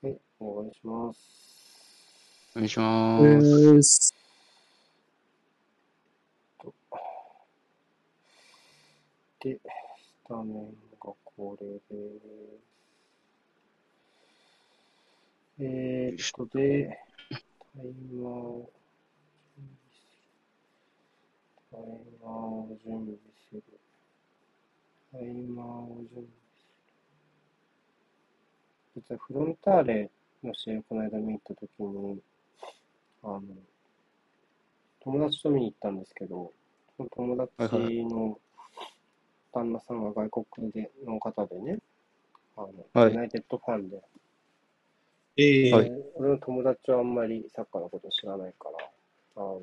はい、お願いします。お願いしまうす。で、スタメンがこれです。えー、っと、で、タイマーを準備する。タイマーを準備する。タイマーを準備する。実はフロンターレの試合、この間見に行ったときに、あの、友達と見に行ったんですけど、その友達の旦那さんが外国での方でね、あの、はい。ユナイテッドファンで、ええ。はい。で俺の友達はあんまりサッカーのこと知らないから、あの、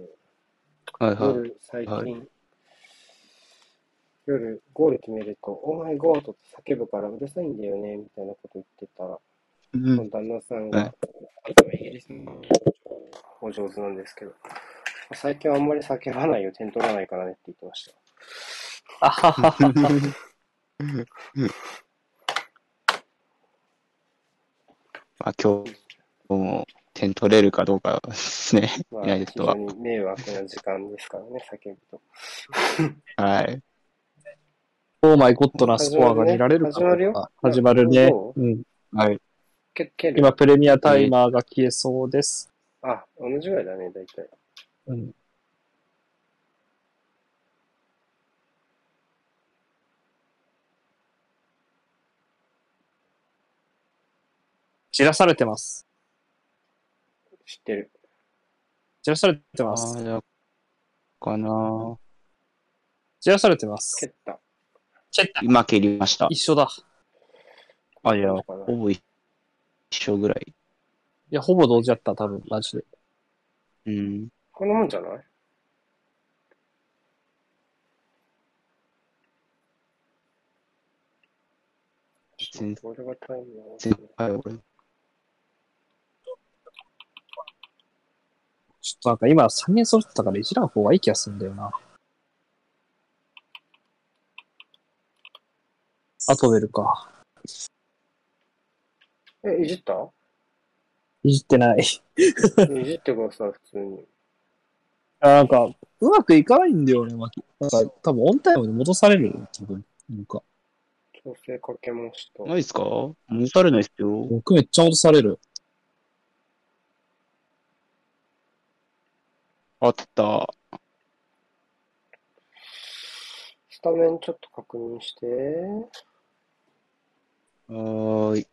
はいはい。夜最近、はい夜ゴール決めると、オーマイゴートって叫ぶからうるさいんだよね、みたいなこと言ってたら、うそんの旦那さんが、はいイギリスのお上手なんですけど、最近はあんまり叫ばないよ、点取らないからねって言ってました。あははは。まあ今日も点取れるかどうかですね。まあ、ユナイテッドは。迷惑な時間ですからね、叫ぶと。はい。オーマイゴッドなスコアが見られるか始まるよ始まるねど。うん。はい。今、プレミアタイマーが消えそうです。あ、同じぐらいだね、大体。うん。散らされてます。知ってる。散らされてあます。あ、じゃあかな。散らされてます蹴。った。チェッタ今蹴りました。一緒だ。あ、いや、ほぼ一緒ぐらい。いや、ほぼ同時だった、多分、マジで。うん。こんなもんじゃない？全これがタイムを然、はい、俺。ちょっとなんか今3人揃ってたからいじらん方がいい気がするんだよな。アトベルか。え、いじった？いじってない。いじってください、普通に。あなんか、うまくいかないんだよね、マキ。なんか、多分オンタイムに戻されるよ、多分。なんか、調整かけました。ないっすか？戻されないっすよ。僕めっちゃ戻される。あった。スタメンちょっと確認して。はーい。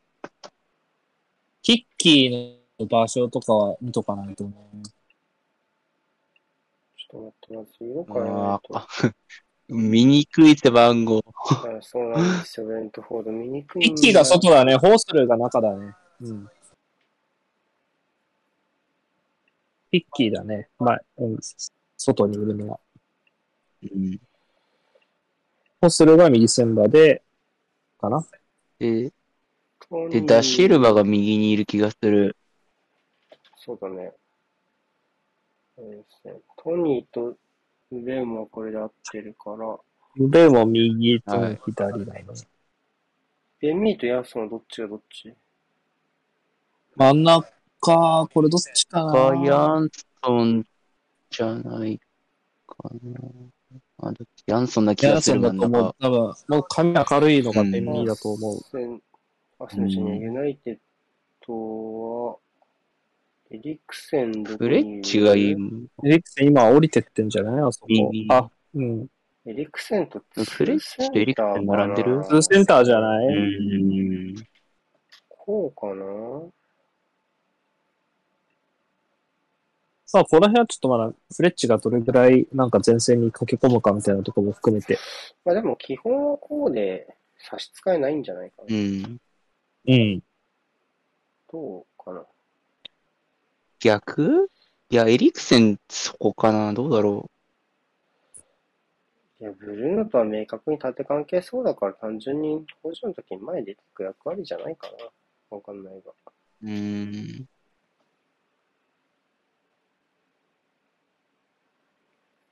キッキーの場所とかは見とかないと思う。ちょっと待って、まず色変えなあいと。あ、見にくいって番号。はいそうなんですよ、ベントフォード。見にくいんだキッキーが外だね、ホースルーが中だね。うん。キッキーだね。まあ、うん、外にいるのは。うん。ホースルーが右センバーで、かなで、トニーで、ダシルバが右にいる気がする。そうだね。そうですねトニーとレンはこれで合ってるから、腕も右と左だね。ベンミーとヤンソンはどっちがどっち？真ん中、これどっちかな？バヤンソンじゃないかな。あ、どっち？ヤンソンな気がするヤンソンだ真ん中。。と思う多分、もう髪明るいのが便利だと思う。アセンアセンションうんユナイテッドは、エリクセンどこフレッチがいい。エリクセン今降りてってんじゃない？あそこ右。あ、うん。エリクセンとフレッチとエリクセン並んでる？ツーセンターじゃなうい、ん。こうかな？さあ、この辺はちょっとまだ、フレッチがどれぐらいなんか前線に駆け込むかみたいなところも含めて。まあでも基本はこうで差し支えないんじゃないかな。うん。うん。どうかな逆？いや、エリクセンそこかなどうだろいや、ブルーノとは明確に縦関係そうだから単純に補助の時に前に出てく役割じゃないかな。わかんないが。う。うん。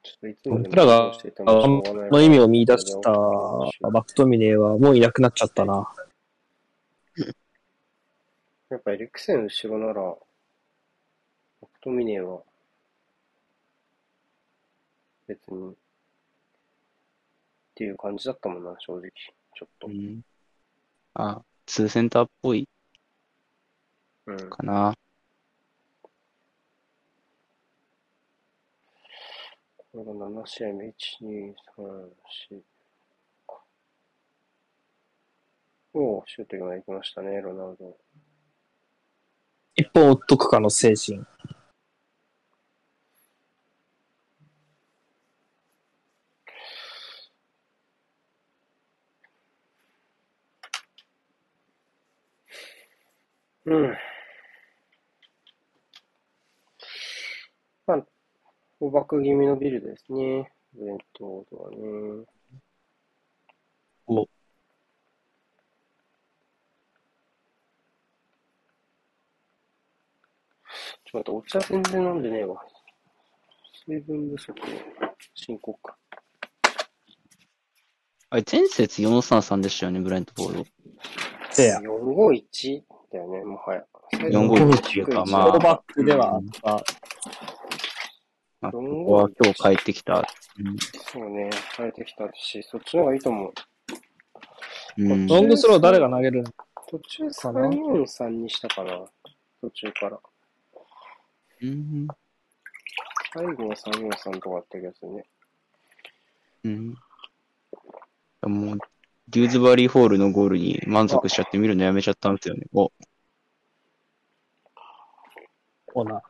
ちょっといつまでも僕らがそうしててもしょうがないの意味を見出したマクトミネーはもういなくなっちゃったな。やっぱエリクセン後ろなら、マクトミネーは、別に、っていう感じだったもんな、正直。ちょっとう。ん。あ、ツーセンターっぽいうん。かな。これが7試合目、1、2、3、4。おお、シュートが行きましたね、ロナウド。一本打っとくかの精神。うん。まあ、捕獲気味のビルですね。ベントードはね。おちょっと待って、お茶全然飲んでねえわ。水分不足深刻か。あれ、前節433でしたよね、ブライントボール。せや。451だよね、もはや。451かまあフォーバックではあった。まあ、ここは今日帰ってきた。そうね、変えてきたし、そっちの方がいいと思う。ロングスロー誰が投げるの？途中かな343にしたかな。途中から。うん。最後は343とかあった気がするね。うん。もう、デューズバリーホールのゴールに満足しちゃって見るのやめちゃったんですよね。お、ほな。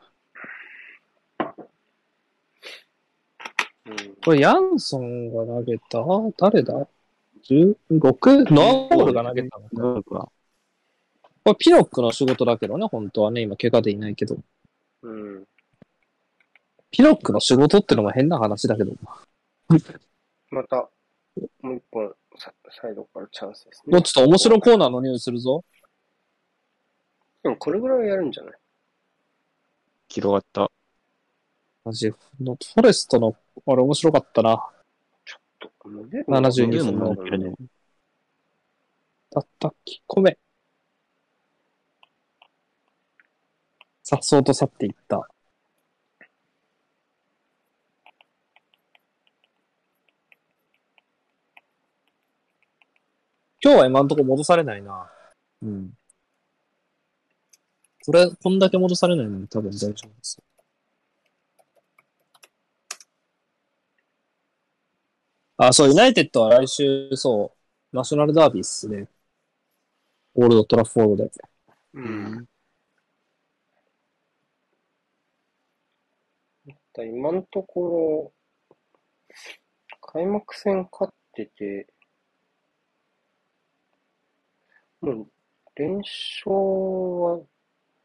うん。これヤンソンが投げた？誰だ ?16? ノアボールが投げたのか。これピノックの仕事だけどね、本当はね、今怪我でいないけど。うん。ピノックの仕事ってのも変な話だけど。また、もう一本サ、サイドからチャンスですもうね。ちょっと面白コーナーの匂いするぞ。でもこれぐらいはやるんじゃない？広がった。マジ、フォレストの、あれ面白かったな。ともうで72で分のも乗っ。たったき込め。さっそうと去っていった。今日は今んとこ戻されないな。うん。これ、こんだけ戻されないのに多分大丈夫です。あ、そう、ユナイテッドは来週、そう、ナショナルダービーっすね。オールドトラフォードで。う。うんだ今のところ、開幕戦勝ってて、もう、連勝は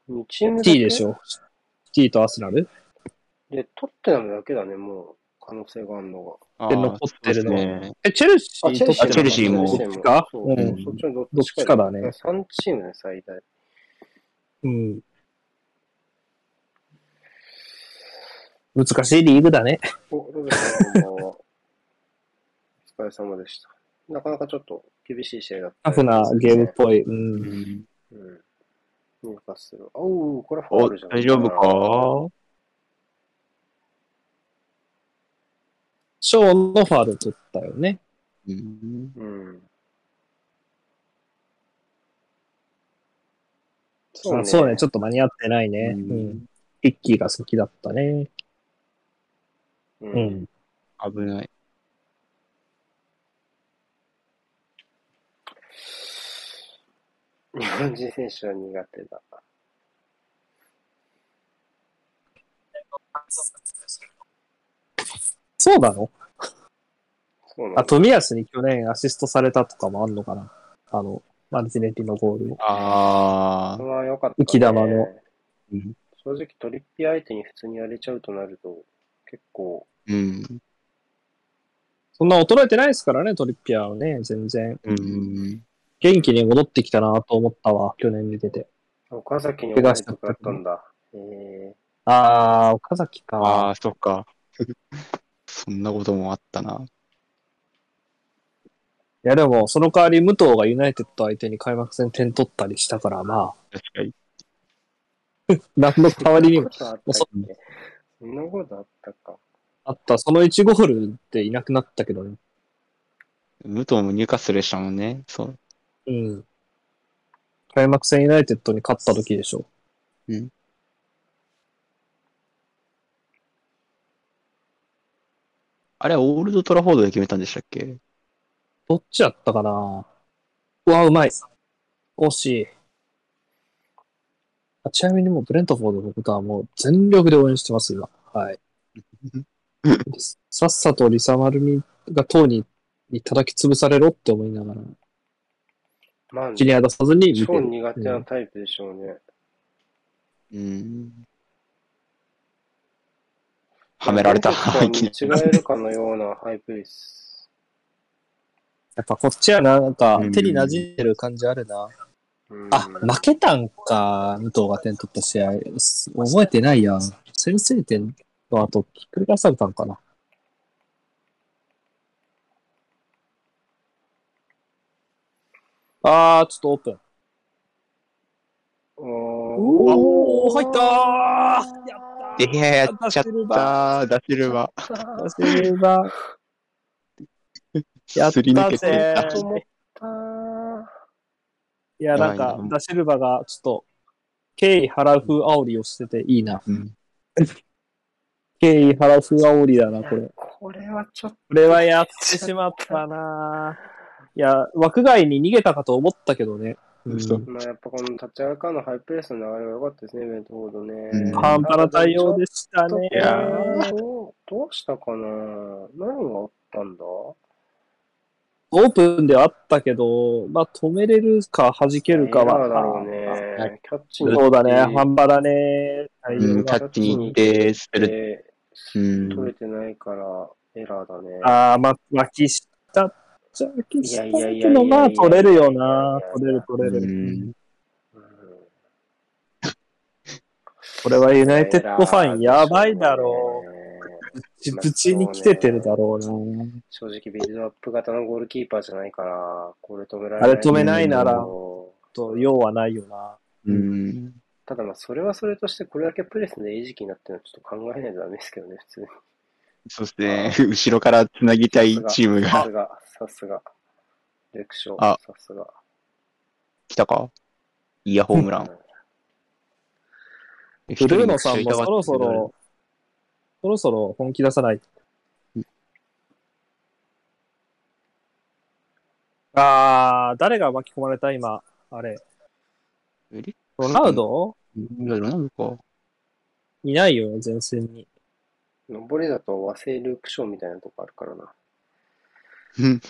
2チームだけ？T でしょ ?T とアスナル？で、トッテナムだけだね、もう、可能性があるのあで残ってるね。え、チェルシが。ーチェルシーもチェルシーかそううんそっちのどっどっちちかだね。3チームね、最大。うん。難しいリーグだね。お、ロベさんこんばんは。お疲れ様でした。なかなかちょっと厳しい試合だった、タフなゲームっぽい。う。うんん。うん。ニューカッスル。おう、これファーお、ルじゃん。大丈夫か？ショーのファール取ったよね。うん。うん。そうね。そうね、ちょっと間に合ってないね。ううんん。ヒッキーが先だったね。う。うんん。危ない。日本人選手は苦手だ。そうなの？あ、そうなんだ。富安に去年アシストされたとかもあんのかな？あの、マルティネッリのゴール。あこれは良かった、ね。浮き玉のうん正直トリッピア相手に普通にやれちゃうとなると、結構、ー。うん。そんな衰えてないですからね、トリッピアはね、全然。うん。元気に戻ってきたなと思ったわ、去年見てて。岡崎に同じとこだったんだ。えあー、岡崎か。ああ、そっか。そんなこともあったな。いやでも、その代わり武藤がユナイテッド相手に開幕戦点取ったりしたから、まあ、確かに。何の代わりにもそんなことあったっけそんなことあったか。あった。その1ゴールっていなくなったけどね。武藤も入荷するでしたもんね。そう。うん。開幕戦ユナイテッドに勝った時でしょ。あれはオールドトラフォードで決めたんでしたっけ？どっちやったかな？うわ、うまい。惜しい。あちなみにもうブレントフォードのことはもう全力で応援してます、今。はい。さっさとリサマルミがトーニーに叩き潰されろって思いながら、まあ、気には出さずに超る。苦手なタイプでしょうね。うん。はめられた。はいき見違えるかのようなハイプレス。やっぱこっちはなんかうん手に馴染んでる感じあるな。うんあ、負けたんか、武藤が点取った試合。覚えてないや。先制点の後、ひっくり返されたんかな。あー、ちょっとオープン。おおー、入ったーやったで、やっちゃったー。ダシルバ。ーダシルバやったすり抜けてぜた。と思ったーいや、なんかダシルバがちょっと、敬意払う風煽りをしてていいな。うん 敬意払う風煽りだな、これ。これはちょっと、これはやってしまったなぁいや、枠外に逃げたかと思ったけどね。まあ、やっぱこの立ち上がりからのハイプレスの流れが良かったですね、ベントフォードね。うん半端な対応でしたね。いやどうどうしたかな何があったんだ？オープンではあったけど、まあ止めれるか弾けるかは。ろうはね。キャッチにそうだね、半端だね。うん、キがャッチに行って、ス。取れてないからエラーだね。ああ、まあ、脇下っちゃ脇いやい下やいやいやいやけど、まあ取れるよな。取れる取れうる。ん。うんこれはユナイテッドファンやばいだろう。う。プチプチに来ててるだろうな。正直ビルドアップ型のゴールキーパーじゃないから、これ止められない。あれ止めないならとと、用はないよな。うん。ただまあ、それはそれとして、これだけプレスの餌食になってるのはちょっと考えないとダメですけどね、普通に。そして、後ろから繋ぎたいチームがさすが、さすが。レクション、あさすが。来たか？いや、ホームラン。ブルーノさんもそろそろ、そろそろ本気出さないと。あー、誰が巻き込まれた？今、あれ。ロナウド？ロナウドか。いないよ、前線に。登りだと和製ルークショーみたいなとこあるからな。うん。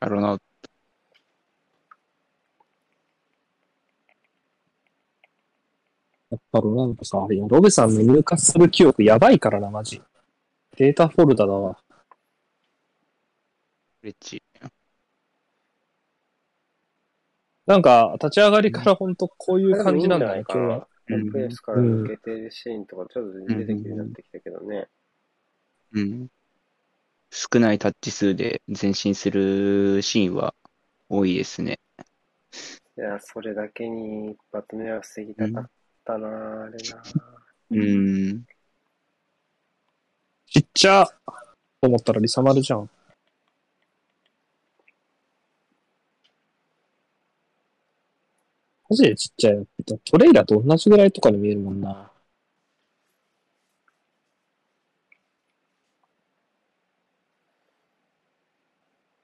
あロナウド。やっぱロナウドさ、いやロベさんの入荷する記憶やばいからな、マジ。データフォルダだわ。レッチ。なんか、立ち上がりからほんとこういう感じなんだね、いいんじゃないか今日は。うんプレスから抜けてるシーンとかちょっと出てきてなってきたけどね。うん。少ないタッチ数で前進するシーンは多いですね。いや、それだけに一発目は防ぎたかったな、あれな。うん。ちっちゃと思ったらリサマルじゃん。マジでちっちゃいよ。トレイラと同じぐらいとかに見えるもんな。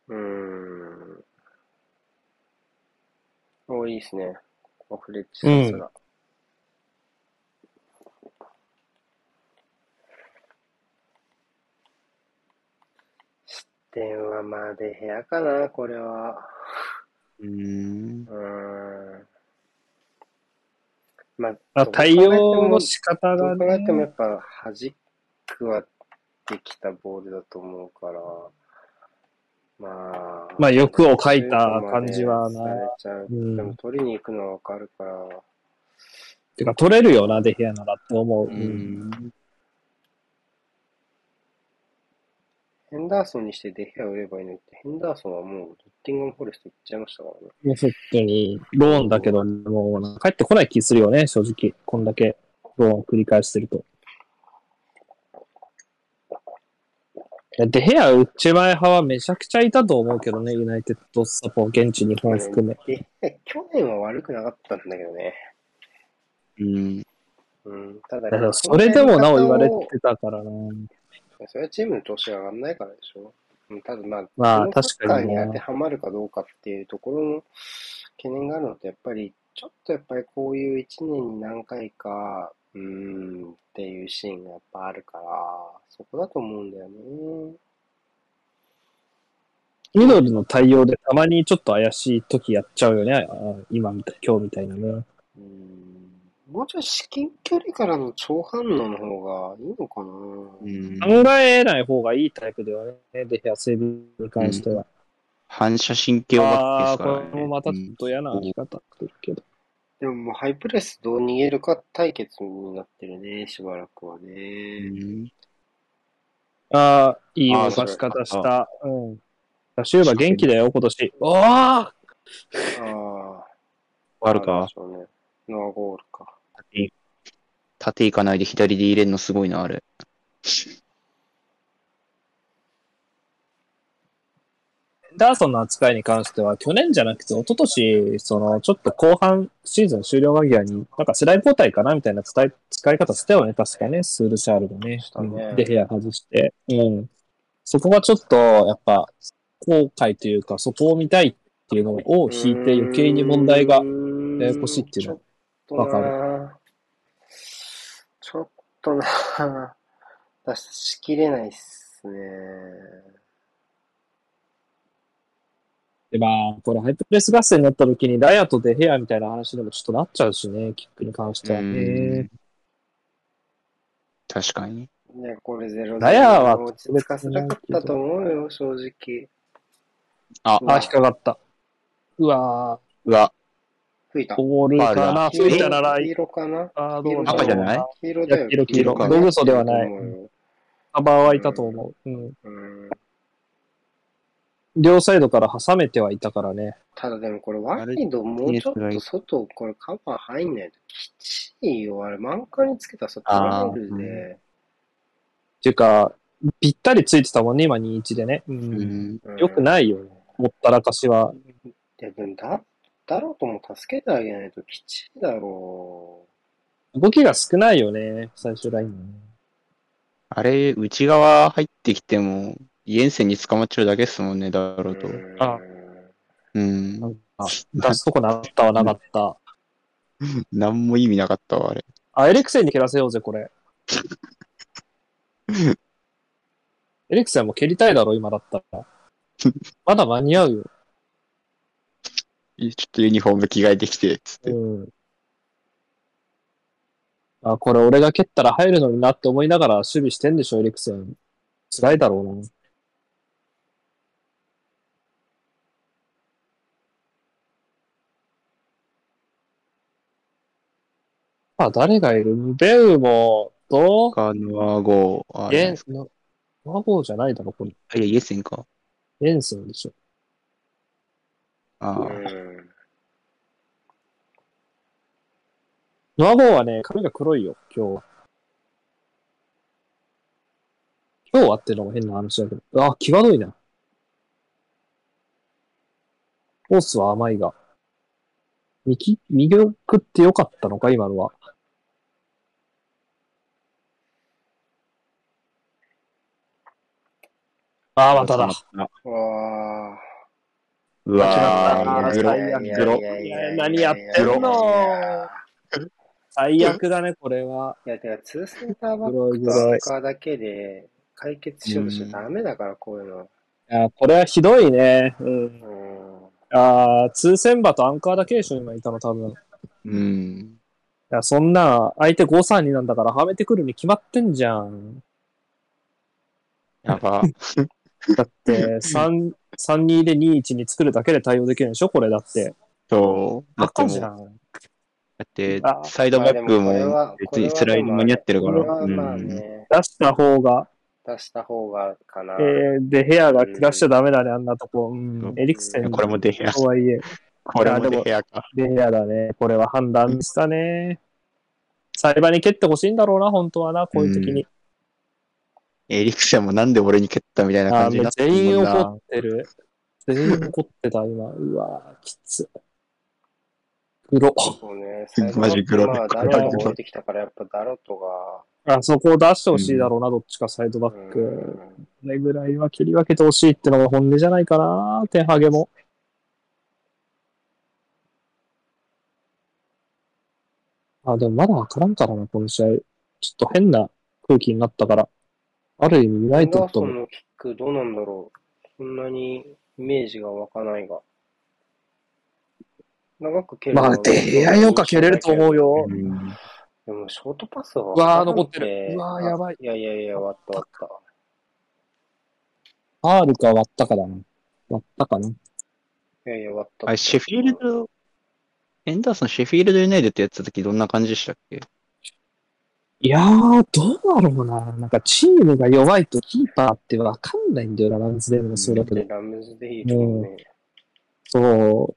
うーん。お、いいですね。ここフレッチさすが。失点はまあで部屋かな、これは。うん。うーん。まあ、対応の仕方がどう考えてもやね。っぱ弾くはできたボールだと思うから、まあ、まあ欲をかいた感じはなゃううんでも取りに行くのはわかるから、てか、取れるよな、デヘアならって思う。うん。ヘンダーソンにしてデヘア売ればいいのにって、ヘンダーソンはもうロッティンガム・フォレスト行っちゃいましたからね。もう本当に、ローンだけど、もう帰ってこない気するよね、正直。こんだけローンを繰り返してると。で、部屋打ち前派はめちゃくちゃいたと思うけどね、ユナイテッドサポ、現地日本含め。で去年は悪くなかったんだけどね。うん。うん、ただだそれでもなお言われてたからな。それはチームの調子が上がんないからでしょ。うんただまあ、まあ確かにねに当てはまるかどうかっていうところの懸念があるのと、やっぱり、ちょっとやっぱりこういう1年に何回か、うーんっていうシーンがやっぱあるから、そこだと思うんだよね。ミドルの対応でたまにちょっと怪しい時やっちゃうよね。あ今みたい、今日みたいなね。うんもうちょい至近距離からの超反応の方がいいのかな。うん。考えない方がいいタイプではね、デヘアセーブに関しては。反射神経お化ああー、けですからね。これもまたちょっと嫌な見方するけど。でももうハイプレスどう逃げるか対決になってるね、しばらくはうね。ん。ああ、いい動かし方した。うん。ダシューバ元気だよ、今年。おあああ。あるか？ノアゴールか。縦縦行かないで左で入れるのすごいな、あれ。ダーソンの扱いに関しては、去年じゃなくて、一昨年その、ちょっと後半、シーズン終了間際に、なんか世代交代かなみたいな伝え使い方したよね、確かね、スールシャールがね。ねうんで、部屋外して。うん。そこがちょっと、やっぱ、後悔というか、そこを見たいっていうのを引いて、余計に問題がややこしいっていうのはちょっとわかなちょっとな出しきれないっすね。で、まあ、これハイプレス合戦になった時に、ラヤとデヘアみたいな話でもちょっとなっちゃうしね、キックに関してはうねん。確かに。ね、これゼロラヤは落ち着かせたかったと思うよ、正直。あ、あ、引っかかった。うわうわ、吹いたー、。ボールかな？吹いたらライ黄色かな？赤じゃない？黄色だよ。黄色黄色かログソではないと思うよカバーはいたと思う。うん。うん両サイドから挟めてはいたからね。ただでもこれワイドもうちょっと外、これカバー入んないときちいよ。あれ、真ん中につけたらさ、トラブルで。っていうか、ぴったりついてたもんね、今2-1でね。う。うんよくないよ。もったらかしは。いや、でもだ、だろうとも助けてあげないときちいだろ動きが少ないよね、最終ラインのね。あれ、内側入ってきても、イエンセンに捕まっちゃうだけですもんね、だろう。うと。うんあうん。あ、出すとこなかったはなかった。なんも意味なかったわ、あれ。あ、エレクセンに蹴らせようぜ、これ。エレクセンも蹴りたいだろ、今だったら。まだ間に合うよ。ちょっとユニフォーム着替えてきて、つって。うん。あ、これ俺が蹴ったら入るのになって思いながら守備してんでしょ、エリクセン。辛いだろうな。あ、誰がいる？ムベウも、と、カノアゴー、あエンれ、、な、マボーじゃないだろ、これ。あいや、イエセンか。エンセンでしょ。ああ、うん。ノアボーはね、髪が黒いよ、今日は。今日はっていうのも変な話だけど。あ、際どいな。コースは甘いが。右、右送ってよかったのか、今のは。ああ、まただ。あわうわあー、グロ最悪、グロ。何やってんの最悪だね、これは。いや、てか、ツーセンターバックとアンカーだけで解決しようとしちゃダメだから、こういうの。いや、これはひどいね。うん。うん。ああ、通線馬とアンカーだけでしょ、今いたの、多分。いうん。や、そんな、相手5-3-2なんだから、はめてくるに決まってんじゃん。やば。だって、3、3-2で2-1に作るだけで対応できるんでしょこれだって。そう。だってもう、だ赤じゃん。ってあ、サイドバックも別にスライド間に合ってるから。出した方が、出した方がかな。えー、で、部屋が暮らしちゃダメだね、あんなとこ。うんう。んエリクセンこれもデヘア。とはいえ、これもデヘアか。で部屋だね。これは判断ミスだね。裁判に蹴ってほしいんだろうな、本当はな、こういう時に。エリクセンもなんで俺に蹴ったみたいな感じになってる全員怒ってる。全員怒ってた、今。うわーきつ。黒。そうね。マジグロまあ、ダロが降りてきたから、やっぱダロとが、あそこを出してほしいだろうな、どっちかサイドバック。うんこれぐらいは切り分けてほしいってのが本音じゃないかな、テンハゲも。あ、でもまだわからんからな、この試合。ちょっと変な空気になったから。ある意味、ユナイテッドのキックどうなんだろう。そんなにイメージが湧かないが。長く蹴るのはまあ、デヘアよか蹴れると思うよ。うんでも、ショートパスはうわー残ってるうわーやばいあいやいやいや、終わった終わった。R か割ったかだな。割ったかな。いやいや、終わった。あれ、シェフィールド、エンダーソン、シェフィールドユナイテッドやってた時どんな感じでしたっけ？いやー、どうだろうな。なんかチームが弱いとキーパーってわかんないんだよな、ランズデームのそうだけど。ラムズでいいと思うね。そう。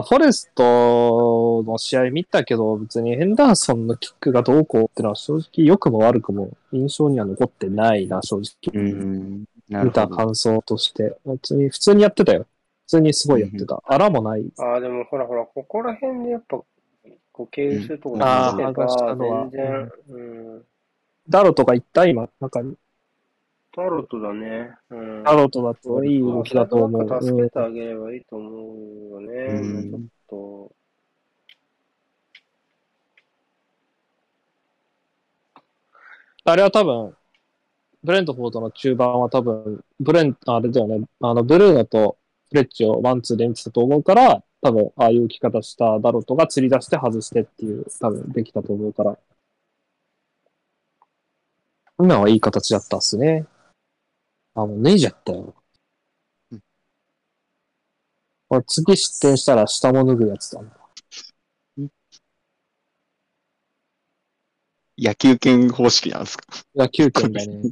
フォレストの試合見たけど、別にヘンダーソンのキックがどうこうってのは正直良くも悪くも印象には残ってないな、正直。ん。な見た。感想として。別に、普通にやってたよ。普通にすごいやってた。あらもない。ああ、でもほらほら、ここら辺でやっぱ、こう経由するとこうん見あーせ剥がしたのはば、全然、うん。ダロとか行った今、中に。タロットだね。うん。ダロとだといい動きだと思う。助けてあげればいいと思うよね。うんちょっと。あれは多分、ブレントフォードの中盤は多分、ブレン、あれだよね、あの、ブルーノとフレッチをワンツーで見てたと思うから、多分、ああいう浮き方したダロトが釣り出して外してっていう、多分できたと思うから。今はいい形だったっすね。あ、もう脱いじゃったよ。うんこれ次失点したら下も脱ぐやつだな。野球拳方式なんですか？野球拳だね。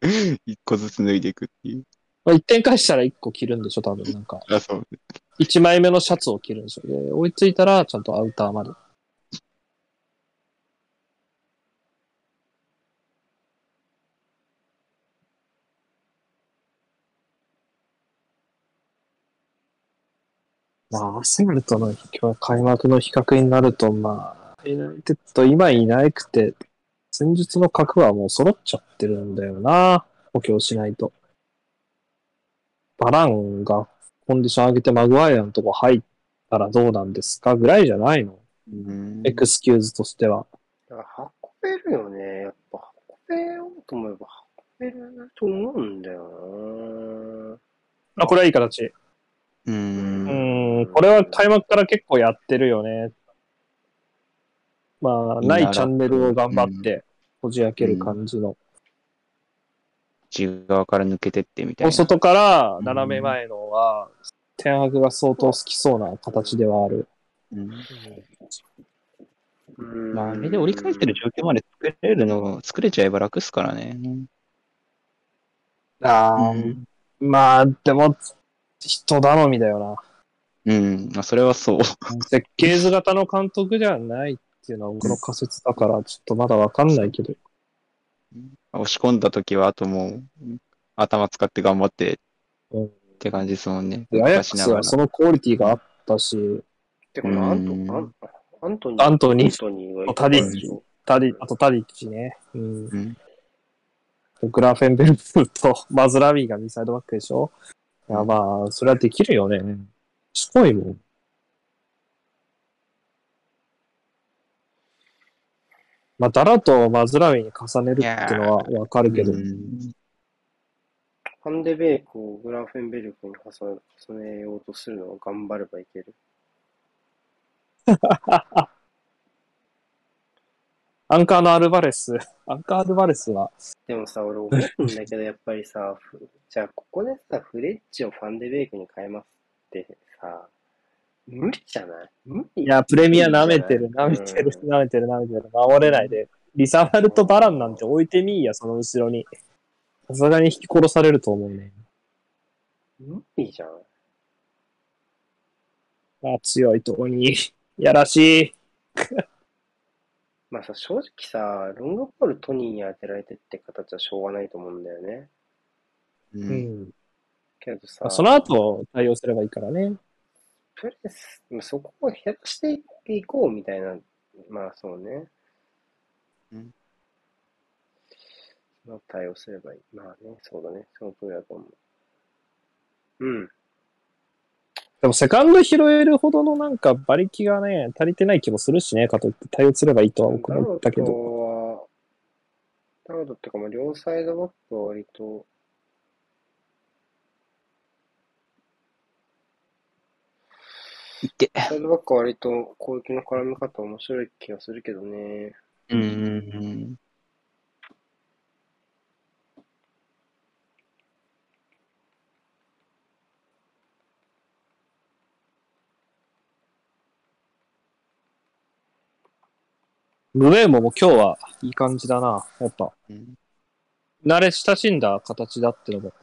一個ずつ脱いでいくっていう。まあ、1点返したら1個着るんでしょ、多分なんか。あ、そう。1枚目のシャツを着るんですよ。で、追いついたら、ちゃんとアウターまで。まあ、アーセナルとの今日開幕の比較になると、まあ、ユナイテッド今いなくて、戦術の核はもう揃っちゃってるんだよな。補強しないと。バランがコンディション上げてマグワイアのとこ入ったらどうなんですかぐらいじゃないの、うんエクスキューズとしては。だから運べるよね。やっぱ運べようと思えば運べると思うんだよあ、これはいい形。う。うんん、これは開幕から結構やってるよね。まあ、ないチャンネルを頑張って、こじ開ける感じの。内側から抜けてってみたいな。外から斜め前のは、天白が相当好きそうな形ではある。うんな。うんまあ、あれで折り返せる状況まで作れるのが、作れちゃえば楽っすからね。ああ、うんまあ、でも、人頼みだよな。うん。まあ、それはそう。設計図型の監督ではないっていうのは僕の仮説だから、ちょっとまだわかんないけど。押し込んだ時は、あともう、頭使って頑張ってうんって感じですもんね。でアヤックスはそのクオリティがあったし、てか、アントうんアンアントニー。アントニーアントニーがいたタディでしょタディ、あとタディッチね。うん。うん。グラフェンベルプとマズラビーがミサイドバックでしょいや、まあ、それはできるよね。すごいもん。まあ、ダラとマズラビーに重ねるっていうのはわかるけど、うん。ファンデベイクをグラフェンベルクに重ねようとするのを頑張ればいける。アンカーのアルバレス、アンカーアルバレスは、でもさ、俺思うんだけど、やっぱりさ、ふじゃあここでさ、フレッチをファンデベイクに変えますってさ、無理じゃない？無理いや、プレミア舐めてる、舐めてる、うん舐めてる、舐めてる。守れないで。リサバルとバランなんて置いてみいや、その後ろに。さすがに引き殺されると思うね。無理じゃん。あ、強いとこに。やらしい。まあさ、正直さ、ロングボールトニーに当てられてって形はしょうがないと思うんだよね。う。うんん。けどさ、その後対応すればいいからね。プレス、まあそこを減らしていこうみたいな、まあそうね。うん。その対応すればいい。まあね、そうだね。その通りだと思う。うん。でもセカンド拾えるほどのなんか馬力がね、足りてない気もするしね、かといって対応すればいいとは僕も言ったけど。トは、ダロトってか、まあ両サイドバックは割と、いって。サイドバックは割と攻撃の絡み方面白い気がするけどね。うんうんうん。ルエーモも今日はいい感じだな。やっぱ、うん慣れ親しんだ形だってのも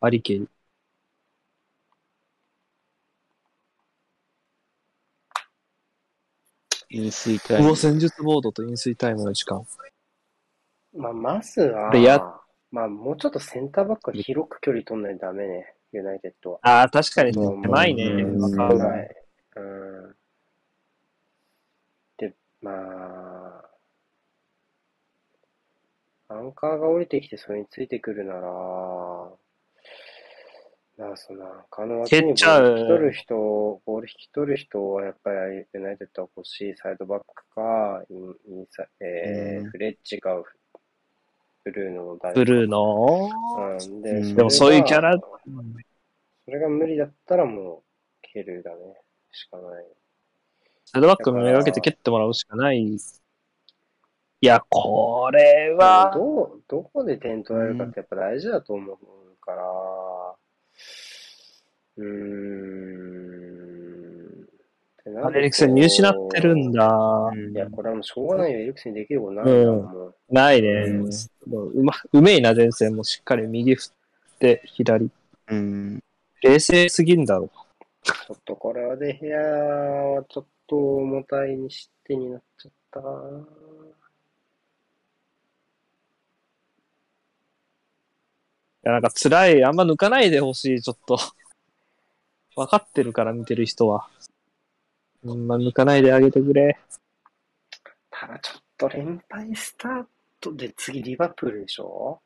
ありけり。飲水タイムうわ、。戦術ボードと飲水タイムの時間。まあ、まずはこれや、まあ、もうちょっとセンターバックは広く距離取んないとダメね、ユナイテッドは。ああ、確かに狭いね。うんわかるわはい。うん。で、まあ、アンカーが降りてきてそれについてくるなら、まあ、その、アンカーの脇にボ蹴っちゃうール引き取る人、ボール引き取る人はやっぱりユナイテッドは欲しいサイドバックか、インインサえーうんフレッチか、ブルーノの誰ブルーの？うん、で、うんでもそういうキャラ？がそれが無理だったらもう、蹴るだね。しかない。サイドバックめがけて蹴ってもらうしかない。いや、これは、どう、どこで点取られるかってやっぱ大事だと思うから、うーん。ってなるとエリクセン見失ってるんだ。うんいや、これはもうしょうがないよ。エリクセンにできることないんだもう。ないね。うま、うめいな、前線もしっかり右振って、左。うん。冷静すぎんだろ。ちょっとこれはデヘアはちょっと重たいにしてになっちゃったないや、なんか辛い。あんま抜かないでほしい、ちょっと。分かってるから見てる人は。うん、まあ、抜かないであげてくれ。ただちょっと連敗スタートで次リバプールでしょ？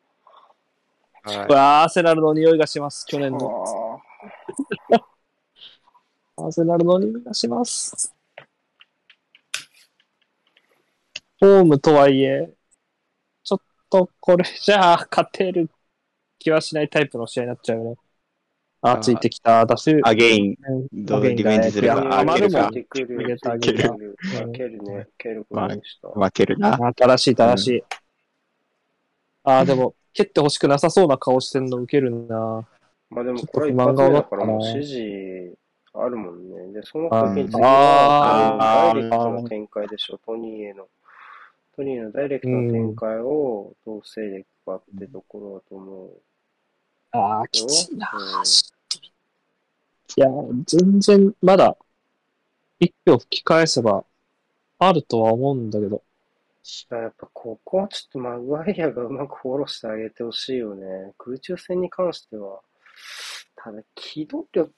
はうわアーセナルの匂いがします、去年の。あアーセナルの匂いがします。ホームとはいえ、ちょっとこれじゃあ勝てる気はしないタイプの試合になっちゃうよね。あついてきた。ダッシュ。アゲイン、うんどうリベンジすあ、余るもん蹴る蹴る逃げた蹴る蹴るあ蹴るね。蹴ることでした。負けるな。新しい、新しい。ああ、でも、蹴ってほしくなさそうな顔してんの受けるな。まあでもこれ一ちょっと不満発目だからもう指示あるもんね。で、その時に次あは、ーダイレクトの展開でしょ、トニーへの。トニーのダイレクトの展開をどう防いでいくかってところだと思う。ああ、きついな。うんいや、全然、まだ、一票吹き返せば、あるとは思うんだけど。やっぱここはちょっとマグワイアがうまくフォローしてあげてほしいよね。空中戦に関しては、ただ機動力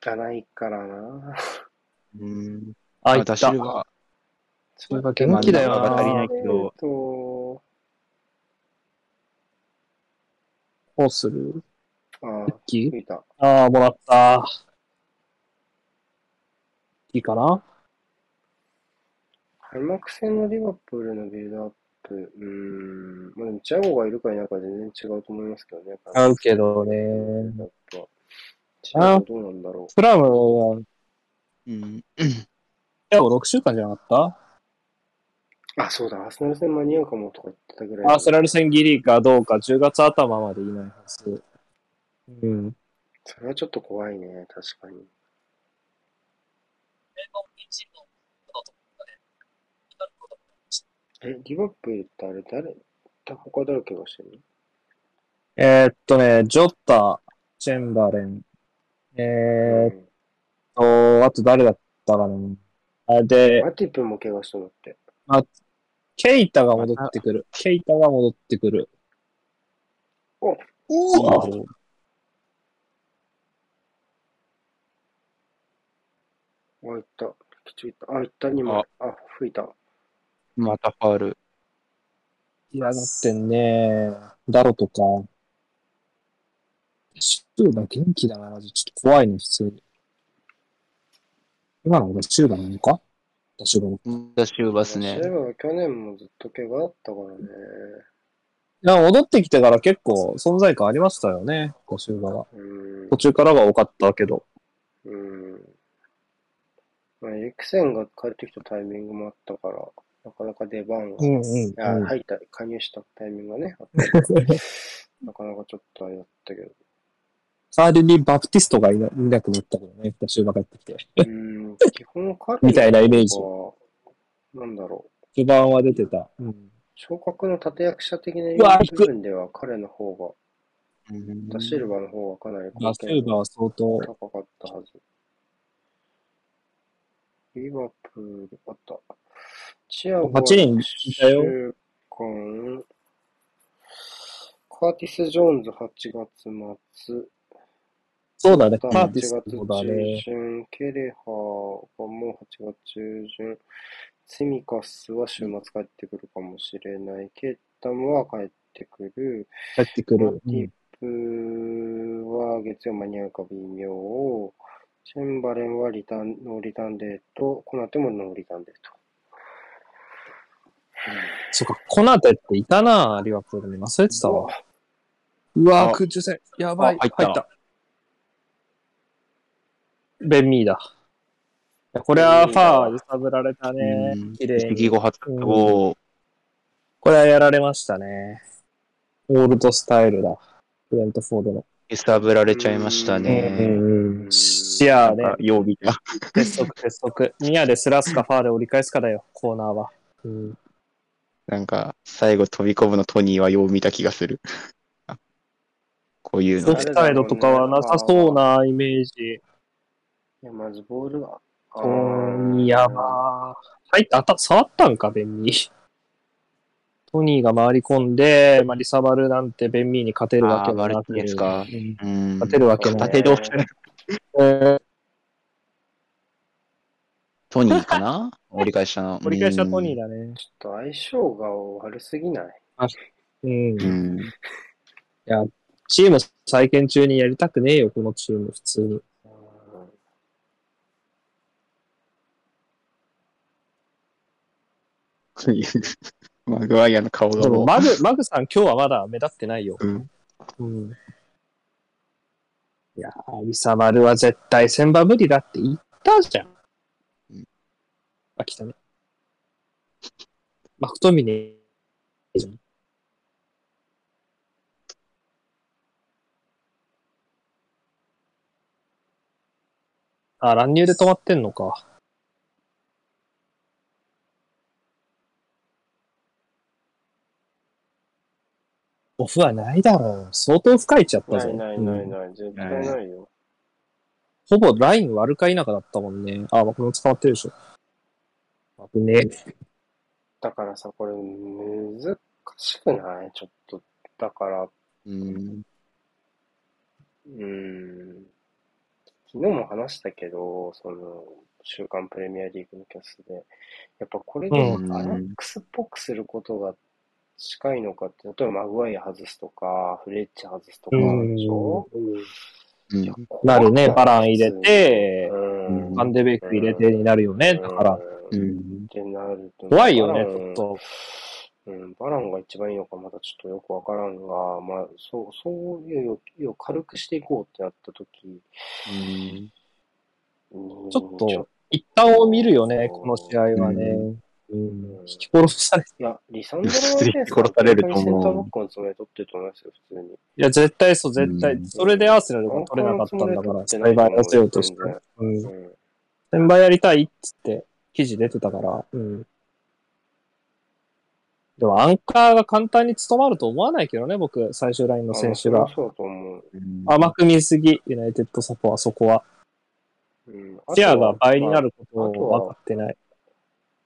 がないからな。うん。あ、いた。ダシルバそれが元気だよ真ん中が足りなな。いけどえっと、どうする？あ一気？見た。ああ、もらった。いいかな？開幕戦のリバプールのビルドアップ、うーん、まあでもチアゴがいるかいないか全然違うと思いますけどね。合うけどね。やっぱ、チアゴどうなんだろプラムは、いうん。や、6週間じゃなかった？う。あ、そうだ、アーセナル戦間に合うかもとか言ってたぐらい。アーセナル戦ギリかどうか10月頭までいないはず。うん。それはちょっと怖いね、確かに。え、リバプールってあれ誰他誰怪我してるの？えーっとね、ジョッタ、チェンバレン、えーっと、あと誰だったかな。あで、マティプも怪我したのって。ケイタが戻ってくる。ケイタが戻ってくる。おおあ、いった。きちいった。あ、いった、2枚。あ、吹いた。またファール。いや、だってね、ダロとか、シューバ元気だな、ちょっと怖いね、普通に。今の俺シューバなのか？シューバダシューバスそういねえ。ば去年もずっと怪我あったからね。や、戻ってきてから結構存在感ありましたよね、シューバは。うん途。中からが多かったけど。うん。まあ、エリクセンが帰ってきたタイミングもあったから、なかなか出番が、いんうんや、うん入った、加入したタイミングがね、あったからなかなかちょっとあれだったけど。代わりにバプティストがいないなくなったけどね、シューバ帰ってきて。うん、基本彼みたいなイメージはなんだろう。序盤は出てた。うん。昇格の立役者的な部分では彼の方が、うんダシルバの方がかなりまあ、シューバは相当、高かったはず。リバプール、あった。チアゴ8人いたよカーティス・ジョーンズ8月末、そうだね、8パーティス月もだ中ね。旬、ケレハがもう8月中旬、セミカスは週末帰ってくるかもしれない。ケッタムは帰ってくる。帰ってくる。マティプは月曜間に合うか微妙。チェンバレンはリターン、ノーリターンデート。コナテもノーリターンデート。そっか、コナテっていたな、リバプールに忘れてたわ。うわあ空中戦。やばい。あ入ったベンミーだ。これはファー揺さぶられたねうん。綺麗に。後初ゴこれはやられましたね。オールドスタイルだ。フレントフォードの。揺さぶられちゃいましたね。うん。うん。視野ねなん。か、曜日が。鉄則、鉄則。ニアでスラスかファーで折り返すかだよ、コーナーは。うん。なん。か、最後飛び込むのトニーはよう見た気がする。こういうのソフ。サイドとかはなさそうなイメージ。いや、まずボールが。トニーやばー。入った、あた、触ったん。か、ベンミー。トニーが回り込んで、まあ、リサバルなんてベンミーに勝てるわけもなく。あーマルティネスか。勝てるわけないトニーかな？折り返したの。折り返しはトニーだね。ちょっと相性が悪すぎない？うん。いうん。や、チーム再建中にやりたくねえよ、このチーム、普通に。うんマグワイアの顔がでも、もマグ、マグさん今日はまだ目立ってないよ。う、うん。うん。いやー、リサバルは絶対千場無理だって言ったじゃんうん。あ、来たね。マクトミネじゃん。あ、乱入で止まってんのか。オフはないだろう。相当深いっちゃったぞ。ないないないうんない、絶対ないよ。ほぼライン悪か否かだったもんね。あ、これも捕まってるでしょ。危ねえ。だからさ、これ難しくない？ちょっと。だから、うん。うーん。昨日も話したけど、その、週刊プレミアリーグのキャスで、やっぱこれでうんアヤックスっぽくすることが近いのかって、例えばマグワイア外すとか、フレッチ外すとかうん。でしょ、うん。なるね。バラン入れて、うん。ファンデベイク入れてになるよね。だから、うん。うん。ってなると、怖いよね、バランちょっと。うん、バランが一番いいのかまだちょっとよくわからんが、まあ、そう、そういう、要は軽くしていこうってなったときに、ちょっと一旦を見るよね、この試合はね。ううん。引き殺されいや、リサンドロ・マ普通にルティネス殺されると思うセンターバックのつもりで取ってると思いますよ、普通に。いや、絶対そう、絶対。うんそれでアーセナルが取れなかったんだから、栽培させようとして。うん。うん。先輩やりたいっつって、記事出てたから。うん。でもアンカーが簡単に務まると思わないけどね、僕、最終ラインの選手があ。そうだと思う。甘く見すぎ、ユナイテッドサポはそこは。うん、シェアが倍になることをあとは分かってない。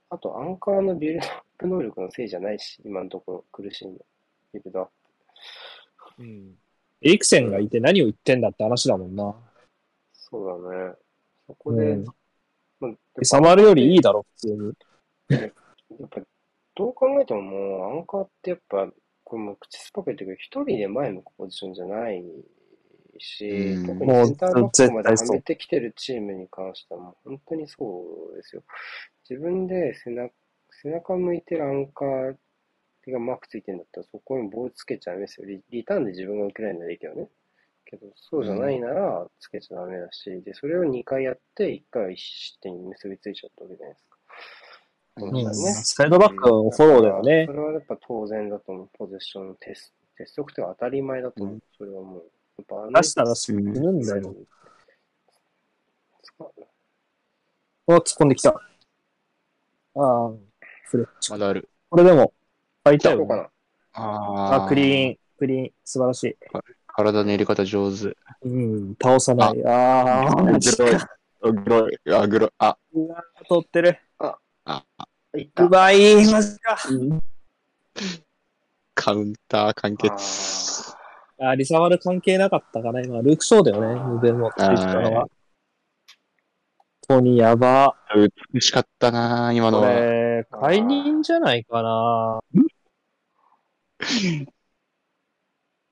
あと、アンカーのビルドアップ能力のせいじゃないし、今のところ苦しいの。ビルドアップ。エリクセンがいて何を言ってんだって話だもんな。そうだね。そこで、うんまあサマルよりいいだろ、普通に。やっぱ、どう考えてももう、アンカーってやっぱ、これもう口すっぱく言ってるけど、一人で前向くポジションじゃないし、うん特にもうセンターバックまで絶対そうはめてきてるチームに関してはもう本当にそうですよ。自分で背中、背中向いてるアンカーがマークついてるんだったら、そこにボールつけちゃダメですよ。リリターンで自分が受けられるならいいけどね。けど、そうじゃないなら、つけちゃダメだし、で、それを2回やって、1回は1失点に結びついちゃったわけじゃないですか。うんうん、そうだねサイドバックのフォローだよねそ。れはやっぱ当然だと思う。ポゼッションの鉄鉄則って当たり前だと思う。うんそれはもう。やっぱあの出したら死ぬんだよ。使うお、突っ込んできた。ああ、フレッチ。まだある。これでも、ファイターかな？ああ、クリン。ーン、クリーン、素晴らしい。体の入れ方上手。うん、倒さない。ああ、グロい。グロい。あ、グロい。あ、うわー取ってる。あ、あ。うまい、マジか。カウンター完結。あーリサワル関係なかったかな、今。ルーク・ショーだよね、ムベル持ってきたのは。本当にやば。美しかったな今のこは。れ、解任じゃないかな。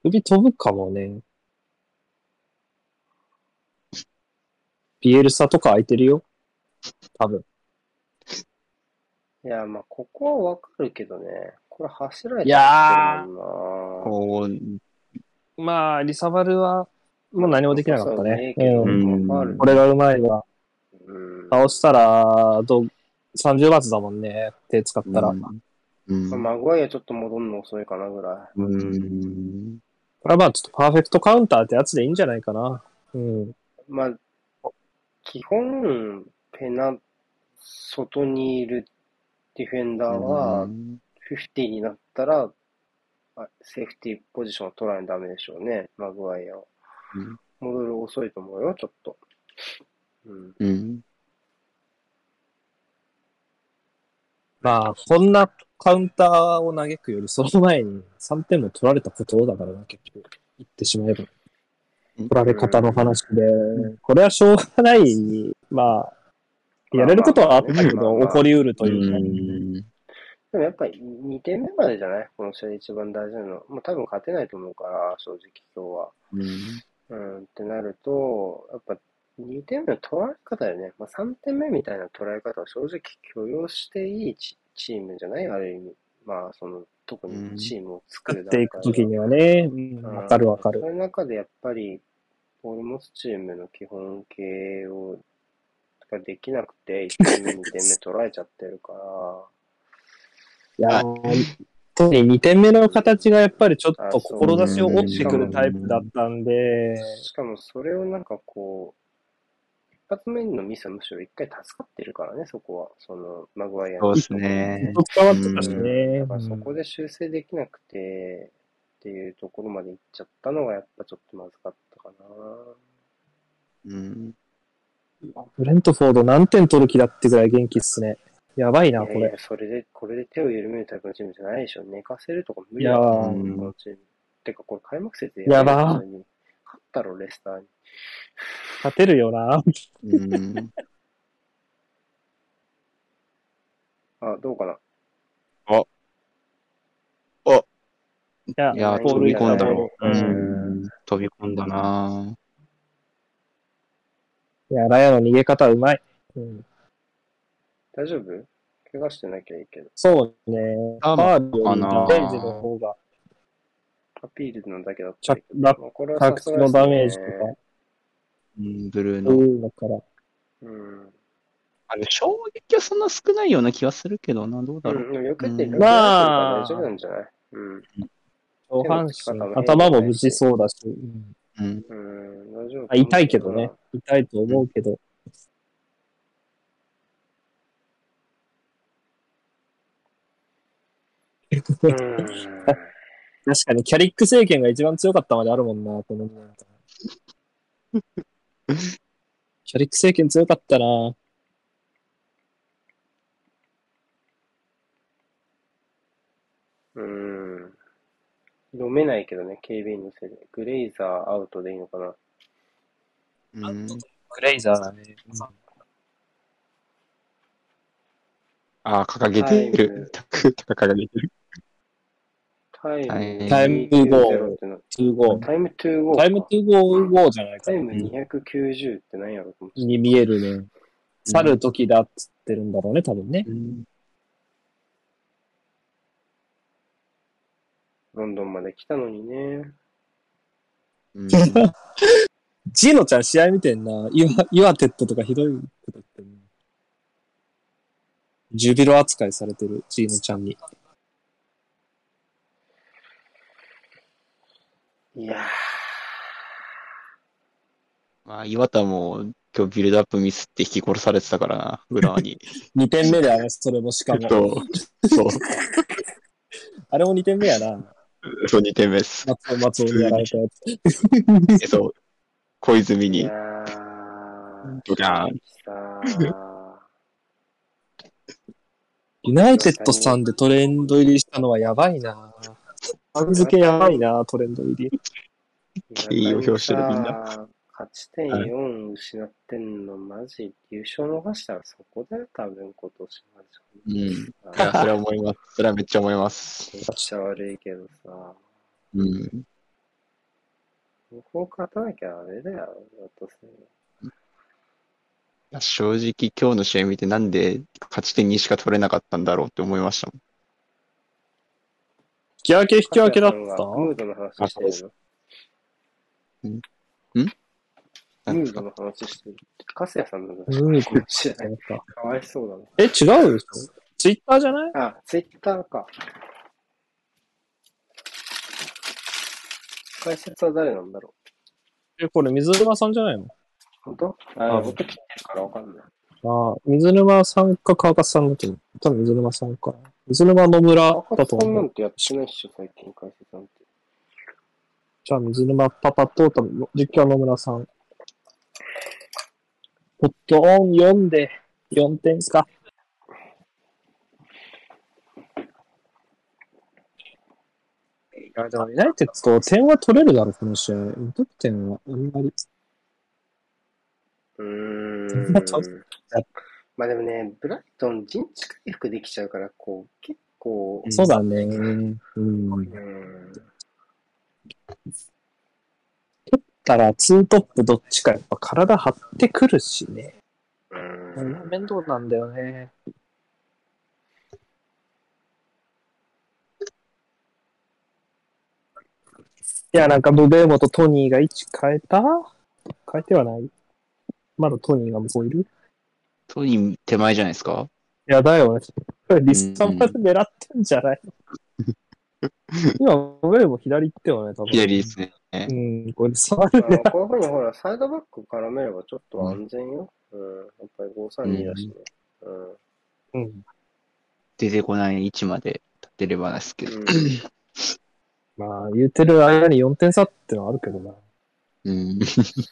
首飛ぶかもね。ビエルサとか空いてるよ。多分。いや、まあ、ここはわかるけどね。これ走られいやってるもんな。こう、まあ、リサバルは、もう何もできなかったね。そううん。うこれがうまいわ。うん。倒したら、ど30バーツだもんね。手使ったら。うん。マグワイアちょっと戻るの遅いかなぐらい。うん。これはまあ、ちょっとパーフェクトカウンターってやつでいいんじゃないかな。うん。まあ、基本、ペナ、外にいるディフェンダーは、50になったら、あセーフティーポジションを取らないとダメでしょうね、マグワイアは。うん戻る遅いと思うよ、ちょっと。うん。うん。まあ、こんなカウンターを嘆くより、その前に3点も取られたことだからな、結局。言ってしまえば。取られ方の話で、これはしょうがない。まあ、やれることはあったけど、起こりうるとういうか。ん。でもやっぱり2点目までじゃない？この試合で一番大事なの。もう多分勝てないと思うから、正直今日は。うん、ってなると、やっぱ2点目の捉え方だよね。まあ、3点目みたいな捉え方は正直許容していいチチームじゃない？ある意味。まあ、その、特にチームを作る作っていくときにはね、うんうん。わかるわかる。そう。いう中でやっぱり、ボール持つチームの基本形を、ができなくて、1点目、2点目取られちゃってるから、いやー、特に2点目の形がやっぱりちょっと志を折ってくるタイプだったんで、しかもそれをなんかこう、一発目のミスはむしろ一回助かってるからね、そこは。その、マグワイアのそうですね。伝わってたしうんね。だからそこで修正できなくて、っていうところまで行っちゃったのがやっぱちょっとまずかったかな。うん。ブレントフォード何点取る気だってぐらい元気っすね。やばいな、これいやいや。それで、これで手を緩めるタイプのチームじゃないでしょ。寝かせるとか無理いやだーろ、このチーム。てか、これ開幕節でやばー普通に勝ったろ、レスターに。勝てるよな。うん。あ、どうかな？いや、いや、飛び込んだろ。ろ。ううん。ん。飛び込んだないや、ラヤの逃げ方うまい。うん、大丈夫？怪我してなきゃいいけど。そうね。あファールよりかなの方が、アピールのだけだけど。落まあこれはのダメージとか、うん、ブルーの。いうのから。うん。あれ、衝撃はそんな少ないような気はするけどな、どうだろう。うん、よくてまあ大丈夫なんじゃない？うん。上半身、頭も無事そうだし、うんうん。うん、大丈夫。あ痛いけどね。。痛いと思うけど。うん。確かにキャリック政権が一番強かったまであるもんな、このなんかキャリック政権強かったな。うん。読めないけどね、警備員のせいで。グレイザーアウトでいいのかな。うん。グレイザーだね。ああ、掲げてる。掲げてる。タイムはいタイム290 5ってな25。タイム25か。タイム255じゃないかな。タイム290って何やろ。に見えるね。去る時だっつってるんだろうね、多分ね。うんロンドンまで来たのにね。うん ジーノちゃん試合見てんな。ユアユアテッドとかひどいこと言ってんな。ジュビロ扱いされてる、ジーノちゃんに。いやまあ、岩田も今日ビルドアップミスって引き殺されてたからな、浦和に。2点目だよね、それもしかも。そう。そう。あれも2点目やな。そう、2点目です。松尾、松尾にやられたやつ。えそう。小泉に。ドカーン。ユナイテッドさんでトレンド入りしたのはやばいな。番付やばいな、トレンド入り。敬意を表してるみんなな。勝ち点4失ってんの、マジ、優勝逃したらそこだよ、多分今年マうん。ジ。いや、それは思います。それはめっちゃ思いますめっ。ちゃ悪いけどさ。うん。ここ勝たなきゃあれだよ、だとすいや正直今日の試合見てなんで勝ち点2しか取れなかったんだろうって思いましたもん。引き分け引き分けだっムたードの話してるの。んん？ムードの話してる。カスヤさんのムードの話じゃない。かかわいそうだな。え、違うでしょ？ツイッターじゃない？あ、ツイッターか。解説は誰なんだろえ、これ水沼さんじゃないの？う本当？あ、あ音切ってるからわかんない。ああ、水沼さんか川勝さんだと思う。多分水沼さんか。水沼野村だと思う。そんなんてやってないっしょ、最近解説なんて。じゃあ水沼パパと多分実況は野村さん。ポットオン4で4点ですか？いや、でもユナイテッド点は取れるだろ、この試合。無得点はあんまり。うーん まあでもね、ブライトン陣地回復できちゃうから、こう、結構、そうだね。うん。うん。たら、ツートップどっちかやっぱ体張ってくるしね。うん。面倒なんだよね。いや、なんか、ブベーモとトニーが位置変えた？変えてはないまだトニーが向こういる？トニー手前じゃないですか？いや、だよね。リスタまで狙ってんじゃない？今、ブベーモ左行ってよね、多分。左ですね。うん、これ、触あるねの。こういうふうにほら、サイドバック絡めればちょっと安全よ。うん。やっぱり532だしね。うん。うん。出てこない位置まで立てればですけど。うん まあ、言うてる間に4点差ってのはあるけどな。うん。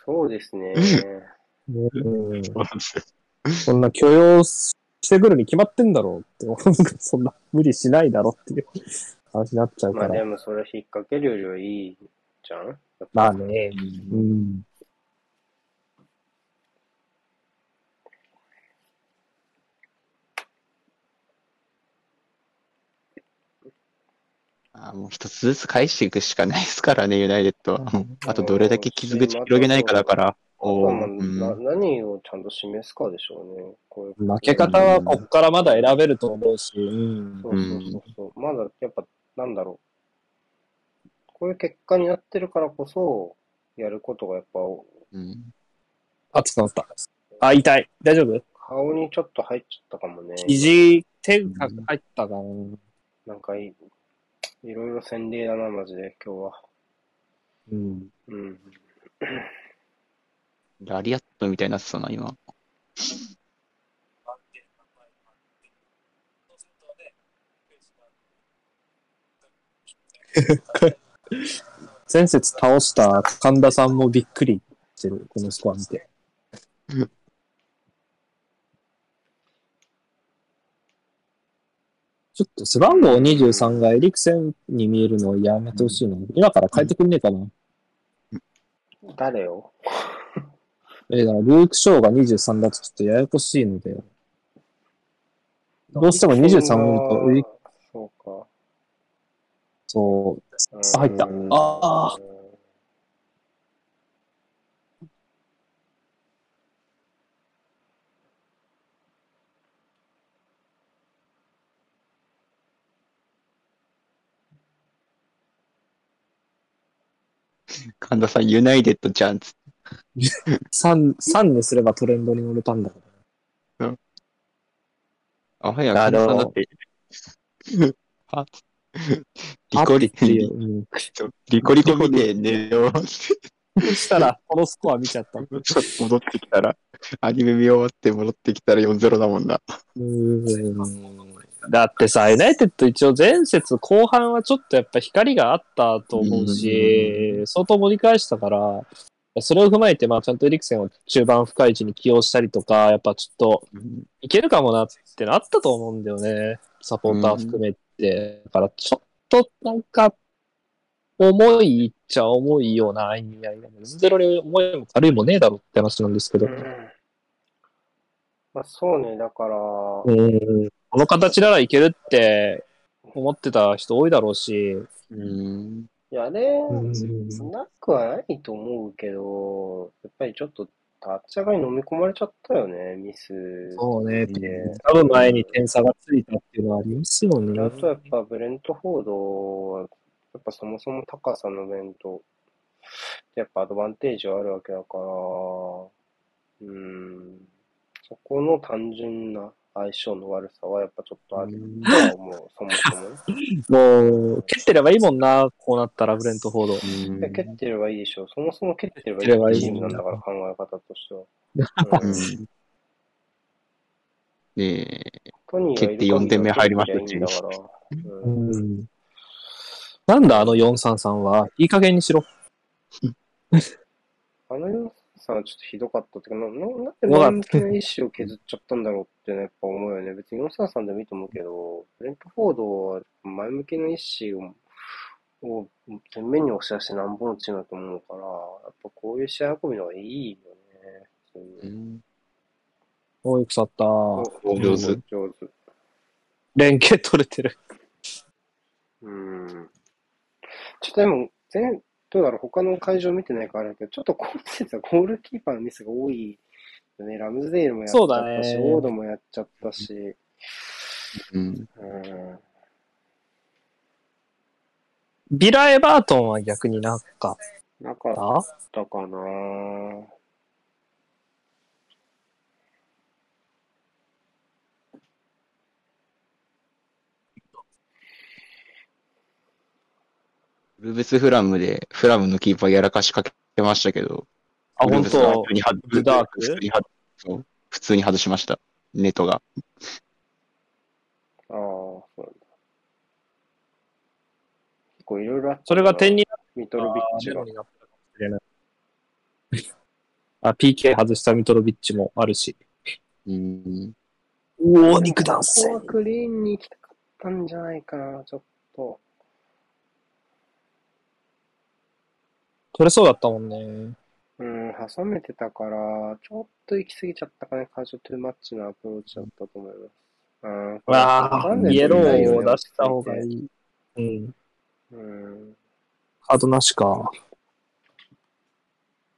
そうですね。ね うん。そんな許容してくるに決まってんだろうって思う。そんな無理しないだろうっていう話になっちゃうまあでから。もそれ引っ掛けるよりはいいじゃん？まあね。うん。あもう一つずつ返していくしかないですからね、ユナイテッドは。もうあとどれだけ傷口広げないかだから。な何をちゃんと示すかでしょうね。こういう負け方はこっからまだ選べると思うし。うん。そうそうそうそう。まだやっぱ、なんだろう。こういう結果になってるからこそ、やることがやっぱ、うん熱くなった。あ、痛い。大丈夫？顔にちょっと入っちゃったかもね。肘、手が入ったかな。なんかい、いろいろ洗礼だな、マジで、今日は。うん。うん。ラリアットみたいになってたな、今。前節倒した神田さんもびっくりしてる、このスコア見て。ちょっと背番号23がエリクセンに見えるのをやめてほしいな。今から変えてくんねえかな。誰を？えー、だからルーク・ショーが23だとちょっとややこしいので、どうしても23を見ると、そうか。そう、うんあ入った。あ神田さん、ユナイテッドじゃんつって。3、3にすればトレンドに乗れたんだから。あ、はや、あって。あリコリ、っていリう。うんリコリコ見て寝よう。そしたら、このスコア見ちゃった。う戻ってきたら、アニメ見終わって戻ってきたら4-0だもんな。ーんだってさ、ユナイテッド一応前節後半はちょっとやっぱ光があったと思うし、相当盛り返したから、それを踏まえて、まあちゃんとエリクセンを中盤深い位置に起用したりとか、やっぱちょっといけるかもなってなったと思うんだよね。サポーター含めて。だからちょっとなんか、重いっちゃ重いような意味合いが、ゼロに重いも軽いもねえだろって話なんですけど。まあそうね、だから、うんこの形ならいけるって思ってた人多いだろうし、うん。いやね、うん。なくはないと思うけど、やっぱりちょっと立ち上がり飲み込まれちゃったよね、ミス。そうね、で多分前に点差がついたっていうのはありますよね。あとやっぱブレントフォードは、やっぱそもそも高さの面と、やっぱアドバンテージはあるわけだから、うん、そこの単純な相性の悪さはやっぱちょっとあるとは思う、そもそもね。もう、蹴ってればいいもんな、こうなったらブレントフォード。で蹴ってればいいでしょう。そもそも蹴ってればいいチームなんだから考え方としては。うんで、トニーがいる蹴って4点目入りましたしいいんだから。ううんん。なんだあの433は。いい加減にしろ。あの4さちょっとひどかったっていうか、なななんで前向きな意思を削っちゃったんだろうってね、やっぱ思うよね。別に433でもいいと思うけど、ブレントフォードは前向きな意思をを前面に押し出してなんぼのチームだと思うから、やっぱこういう試合運びの方がいいよね。普通におい、腐った。お上手。上手。連携取れてる。うん。ちょっとでも、全、どうだろう、他の会場見てないからあれだけど、ちょっと今節はゴールキーパーのミスが多いよね。ラムズデールもやっちゃそうだったし、ねオードもやっちゃったし、うん。うん。ビラ・エバートンは逆になんかなかったかなルブスフラムで、フラムのキーパーやらかしかけましたけど、あ、本当？普通に外ブダーク？普通に外そう普通に外しました。ネットが。ああ、そうなんだ。結構いろいろあったなそれが点になっミトロビッチがゼロ。になったかもしれない。あ、PK 外したミトロビッチもあるし。うん。うお肉弾ここはクリーンに行きたかったんじゃないかな、ちょっと。取れそうだったもんね。うん、挟めてたから、ちょっと行き過ぎちゃったかね、カジュトゥーマッチのアプローチだったと思います。うん、わあ、イエローを出した方がいい。い。うん。うん、カードなしか。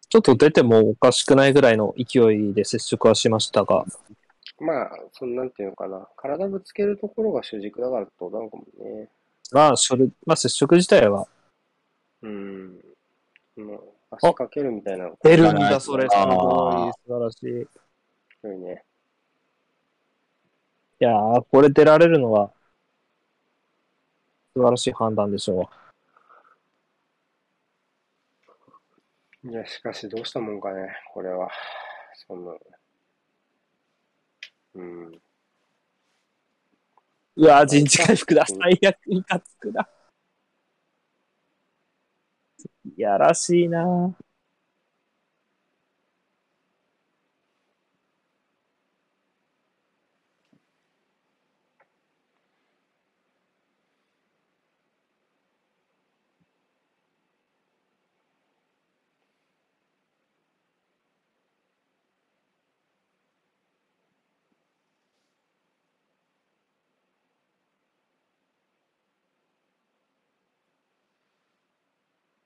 ちょっと出てもおかしくないぐらいの勢いで接触はしましたが。まあ、そんなんていうのかな、体ぶつけるところが主軸だからってことなのかもね。まあ、それ、まあ、接触自体はうん。もう足かけるみたいなの出るんんだだ、それ。すごい。素晴らしい。いそういうね。やー、これ出られるのは、素晴らしい判断でしょいや、しかしどうしたもんかね、これは。そんな。うん。う。うわー、陣地回復だ。最悪に勝つくだ。いやらしいな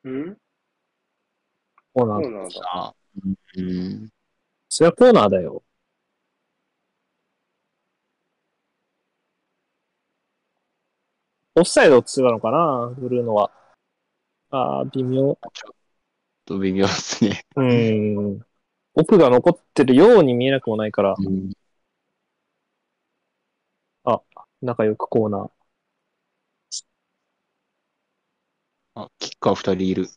うん？コーナー。だ。あうん。それはコーナーだよ。オフサイドって言ってたのかな？ブルーノは。ああ、微妙。ちょっと微妙ですね。うん。奥が残ってるように見えなくもないから、うん。仲良くコーナー。あ、キッカー二人いる。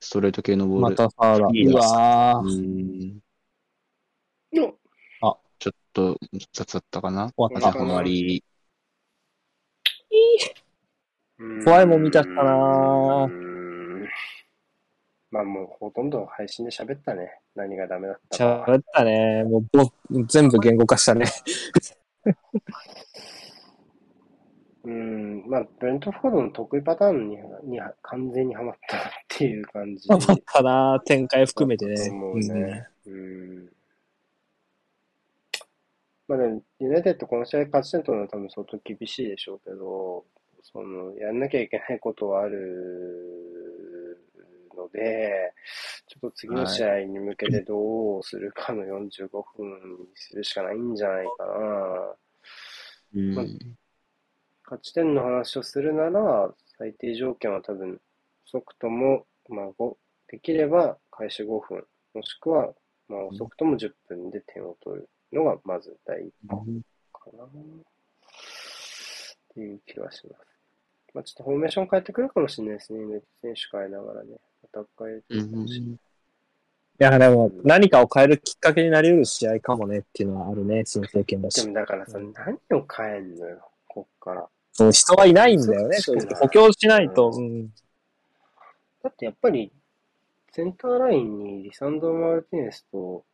ストレート系のボーまル。たサーラ。いいなうわうーん。のちょっと雑だったかな。終わったあそこまり。怖いもん見たったなうーんまあもうほとんど配信で喋ったね。何がダメだったかは。喋ったね。もうぼ、全部言語化したね。うん、まあ、ブレントフォードの得意パターンにに完全にはまったっていう感じ。頑張ったな展開含めてね。思うね。うん。まあでも、ユナイテッドこの試合勝ち点取るのは多分相当厳しいでしょうけど、その、やんなきゃいけないことはあるので、ちょっと次の試合に向けてどうするかの45分にするしかないんじゃないかな。うんまあ勝ち点の話をするなら、最低条件は多分、遅くとも、まあ、5できれば開始5分、もしくは、まあ、遅くとも10分で点を取るのが、まず第一かな。っていう気はします。まあ、ちょっとフォーメーション変えてくるかもしれないですね。選手変えながらね。アタッカー入れてるかもしれない。ん。いや、でも、何かを変えるきっかけになり得る試合かもねっていうのはあるね、新政権だしで。もだからさ、何を変えんのよ、こっから。そう、人はいないんだよね。補強しないと。ううん。だってやっぱり、センターラインにリサンドロ・マルティネスと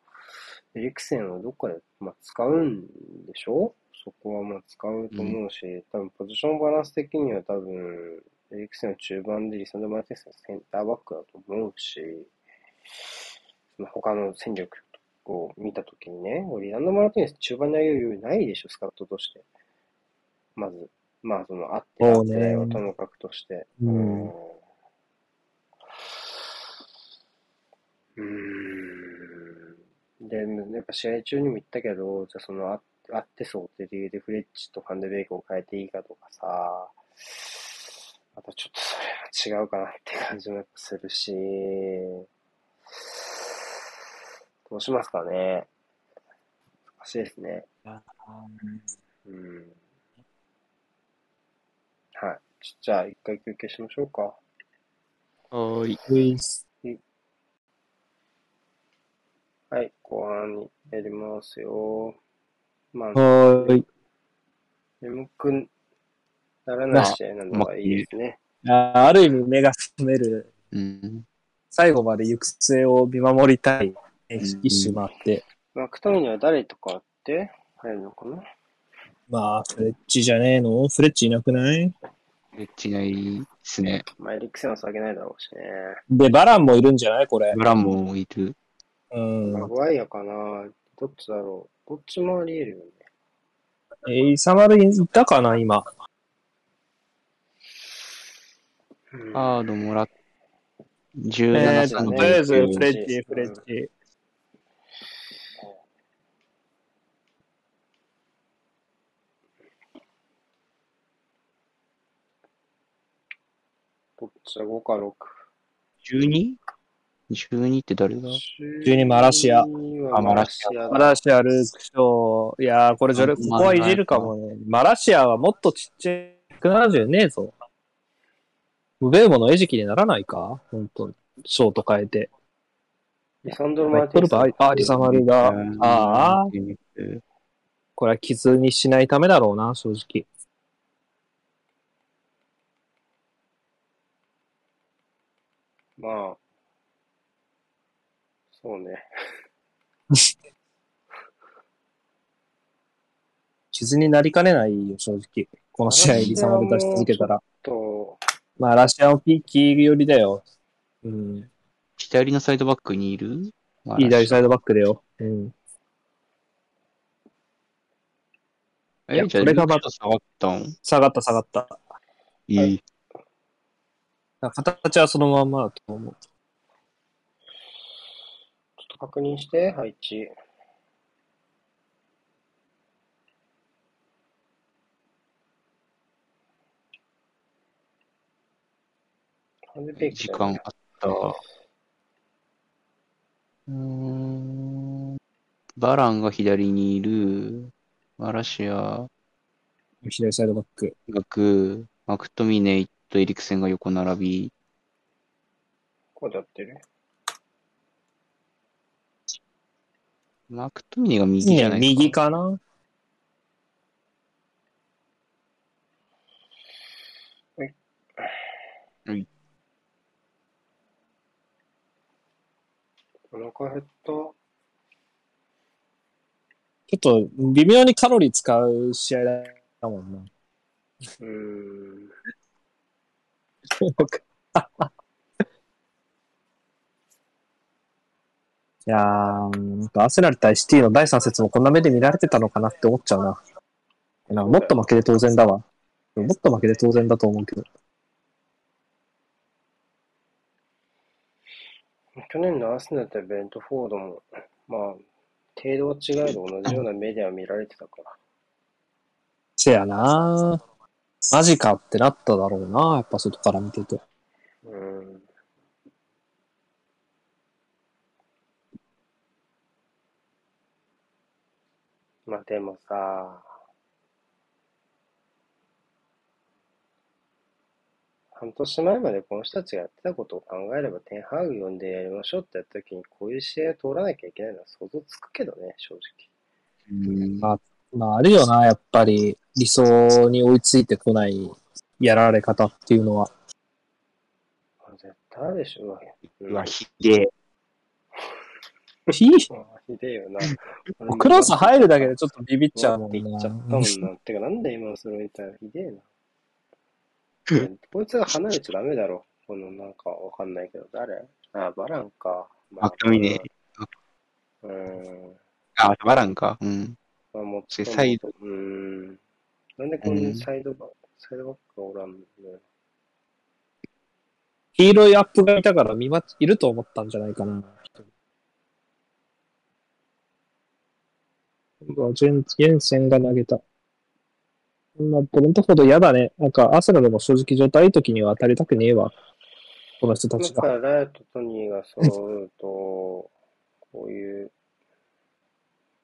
エリクセンをどっかで、まあ、使うんでしょ？そこはまあ使うと思うし、多分ポジションバランス的には多分、エリクセンは中盤でリサンドロ・マルティネスがセンターバックだと思うし、その他の戦力を見たときにね、リサンドロ・マルティネス中盤に上げる余裕ないでしょ、スカットとして。まず、まあその、あってあそうねってないはともかくとして。うんうーんで、やっぱ試合中にも言ったけど、じゃあそのあ、あってそうって理由でフレッチとファンデベイクを変えていいかとかさ、またちょっとそれは違うかなって感じもするし、どうしますかね。難しいですね。うん。じゃあ、一回休憩しましょうか。はーい。はい、後半にやりますよ。まあ、はーい。眠くならない試合なのがいいですね。あある意味目が覚める。うん。最後まで行く末を見守りたい。ん一周回って。まあ、くためには誰とかって入るのかな？まあ、フレッチじゃねえの？フレッチいなくない？エッチないですね。まあ、エリクセンは下げないだろうしね。で、バランもいるんじゃない？これ。ブランもいる。うん。マグワイアかなどっちだろうどっちもあり得るよね。えイサマルいたかな今？うんカードもらっ、え17ー、歳のとりあえず、うんフレッチ、フレッチ。どっちだ ?5 か6。12?12 って誰だ？12マラシアあ、マラシアだ。マラシア、ルークショー。いやー、これジョここはいじるかもね。マラシアはもっとちっちゃい。170ねえぞ。ムベウモの餌食にならないか？本当に。ショート変えて。リサンドロ・入っとるマーティンあ、リサマルが。ああ、うんこれは傷にしないためだろうな、正直。まあ、そうね。傷になりかねないよ、正直。この試合にサマル出し続けたら。と、まあ、ラシアンピッキー寄りだよ。うん。左のサイドバックにいる？左サイドバックだよ。うん。いやえ、じゃあ、これがまルーク下がったん？下がった下がった。いい。形はそのまんまだと思う。ちょっと確認して、配置。時間あった。うーん。バランが左にいる。マラシア、左サイドバック。学、マクトミネイとエリクセンが横並び。こうでやってる？マクトミネイが右じゃないですか？右かな？お腹減った。ちょっと微妙にカロリー使う試合だもんな。うーん。いやー、アセナル対シティの第3節もこんな目で見られてたのかなって思っちゃうな。なんかもっと負けで当然だわ。もっと負けで当然だと思うけど。去年のアーセナル対ベントフォードも、まあ、程度は違えど同じような目では見られてたから。せやなー。マジかってなっただろうな、やっぱ外から見てて。うん。まあでもさ、半年前までこの人たちがやってたことを考えれば、テンハーグ呼んでやりましょうってやった時に、こういう試合を通らなきゃいけないのは想像つくけどね、正うんままあ、あるよな、やっぱり理想に追いついてこないやられ方っていうのは。直。絶対あるでしょ、うわ。うわ、ひでえ。ひでえ よな。クロス入るだけでちょっとビビっちゃうもんって言っちゃったもんな。な。てか、なんで今のそれみたいな。ひでえな。こいつが離れちゃダメだろ。このなんかわかんないけど、誰？あ、バランか。まマクトミネイ。うーん。あ、バランか。うん。まあ、もそれサイド。うーん。なんでこのサイドバック、サイドバックがおらんの黄色いアップがいたから見ま、いると思ったんじゃないかな。今度はジェン、ジェンセンが投げた。まあ、ブレントフォード嫌だね。なんか、アーセナルも正直状態いい時には当たりたくねえわ。この人たちが。だから、ライトとトニーが揃うと、こういう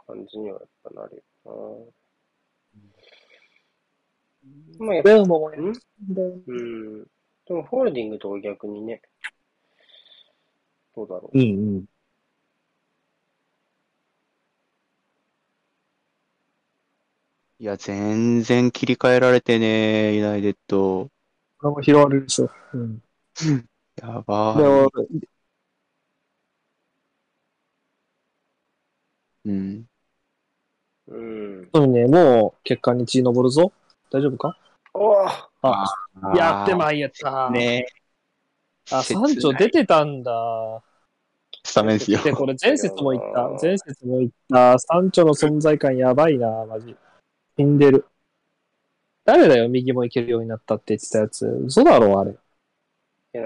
感じにはやっぱなるよな。まあ、やっぱ、でも、ん？う？ん。でも、ホールディングとか逆にね、どうだろう。うんうん。いや、全然切り替えられてね、ユナイテッド。これも拾われるでしょ。うん。やばでもい。うん。うん。そうね、もう結果に血昇るぞ。大丈夫か？おおあ、やってまいやった。ねあ、サンチョ出てたんだ。スタメンですよ。で、これ前節も言った。前節も言った。サンチョの存在感やばいな、マジ。死んでる。誰だよ、右もいけるようになったって言ってたやつ。嘘だろ、あれ。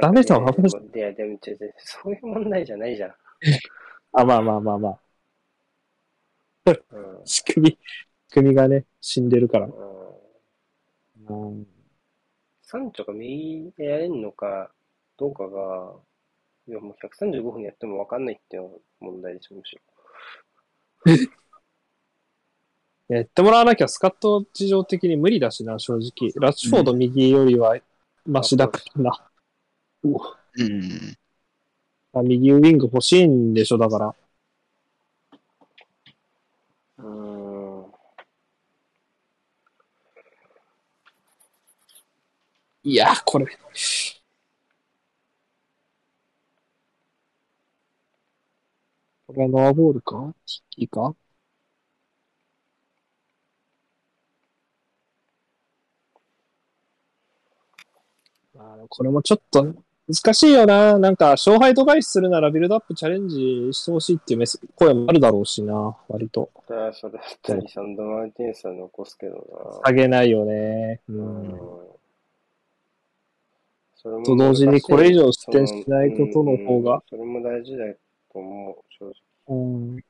ダメだわいや、いやでも、そういう問題じゃないじゃん。あ、まあまあまあまあ。うん。仕組み、仕組みがね、死んでるから。うんうん、サンチョが右でやれんのかどうかが、いやもう135分やっても分かんないっていう問題でしょ、むしろ。やってもらわなきゃスカット事情的に無理だしな、正直。ラッシュフォード右よりはマシだからな。うわうん。あ右ウィング欲しいんでしょ、だから。うーん。いや、これ。これはノアボールか？いいか？あーこれもちょっと難しいよな。なんか、勝敗度外視するならビルドアップチャレンジしてほしいっていうメス声もあるだろうしな、割と。だからそれだったらリサンド・マルティネスは残すけど下げないよね。うな。ん。それもと同時にこれ以上失点しないことの方が。それも大事だと思う、正うん、直。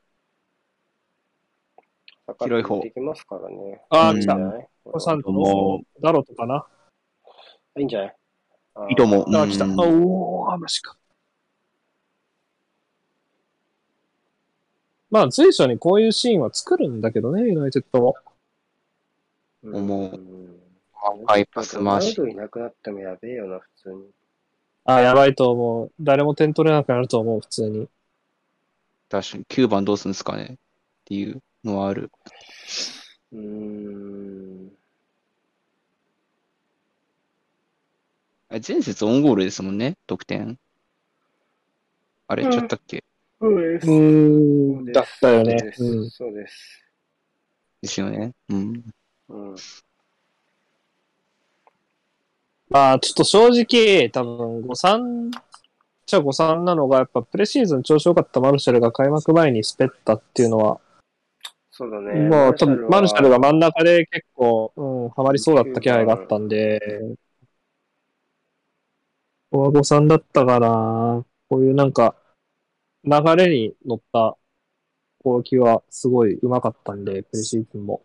広い方できますからね。あー、うん来た。いいんじゃないこれさんもダロトかないいんじゃない？いいと思う。あ、来た。あうんおー、マジか。まあ、随所にこういうシーンは作るんだけどね、ユナイテッドも。思ううんハイパス回しロナウドいなくなってもやべえよな、普通に。あ、やばいと思う。誰も点取れなくなると思う、普通に。確かに9番どうするんですかねっていうのはある。うーん。あれ前節オンゴールですもんね、得点。あれ、うんちゃったっけそうですうーん、だったよね。そうですうん。そうです。ですよね。うん。うん。まあ、ちょっと正直、多分5-3、じゃあ5-3なのが、やっぱプレシーズン調子良かったマルシャルが開幕前に滑ったっていうのは、そうだね。もう多分マルシャルがが真ん中で結構、うん、ハマりそうだった気配があったんで、ここは5-3だったかな。こういうなんか、流れに乗った攻撃はすごい上手かったんで、プレシーズンも。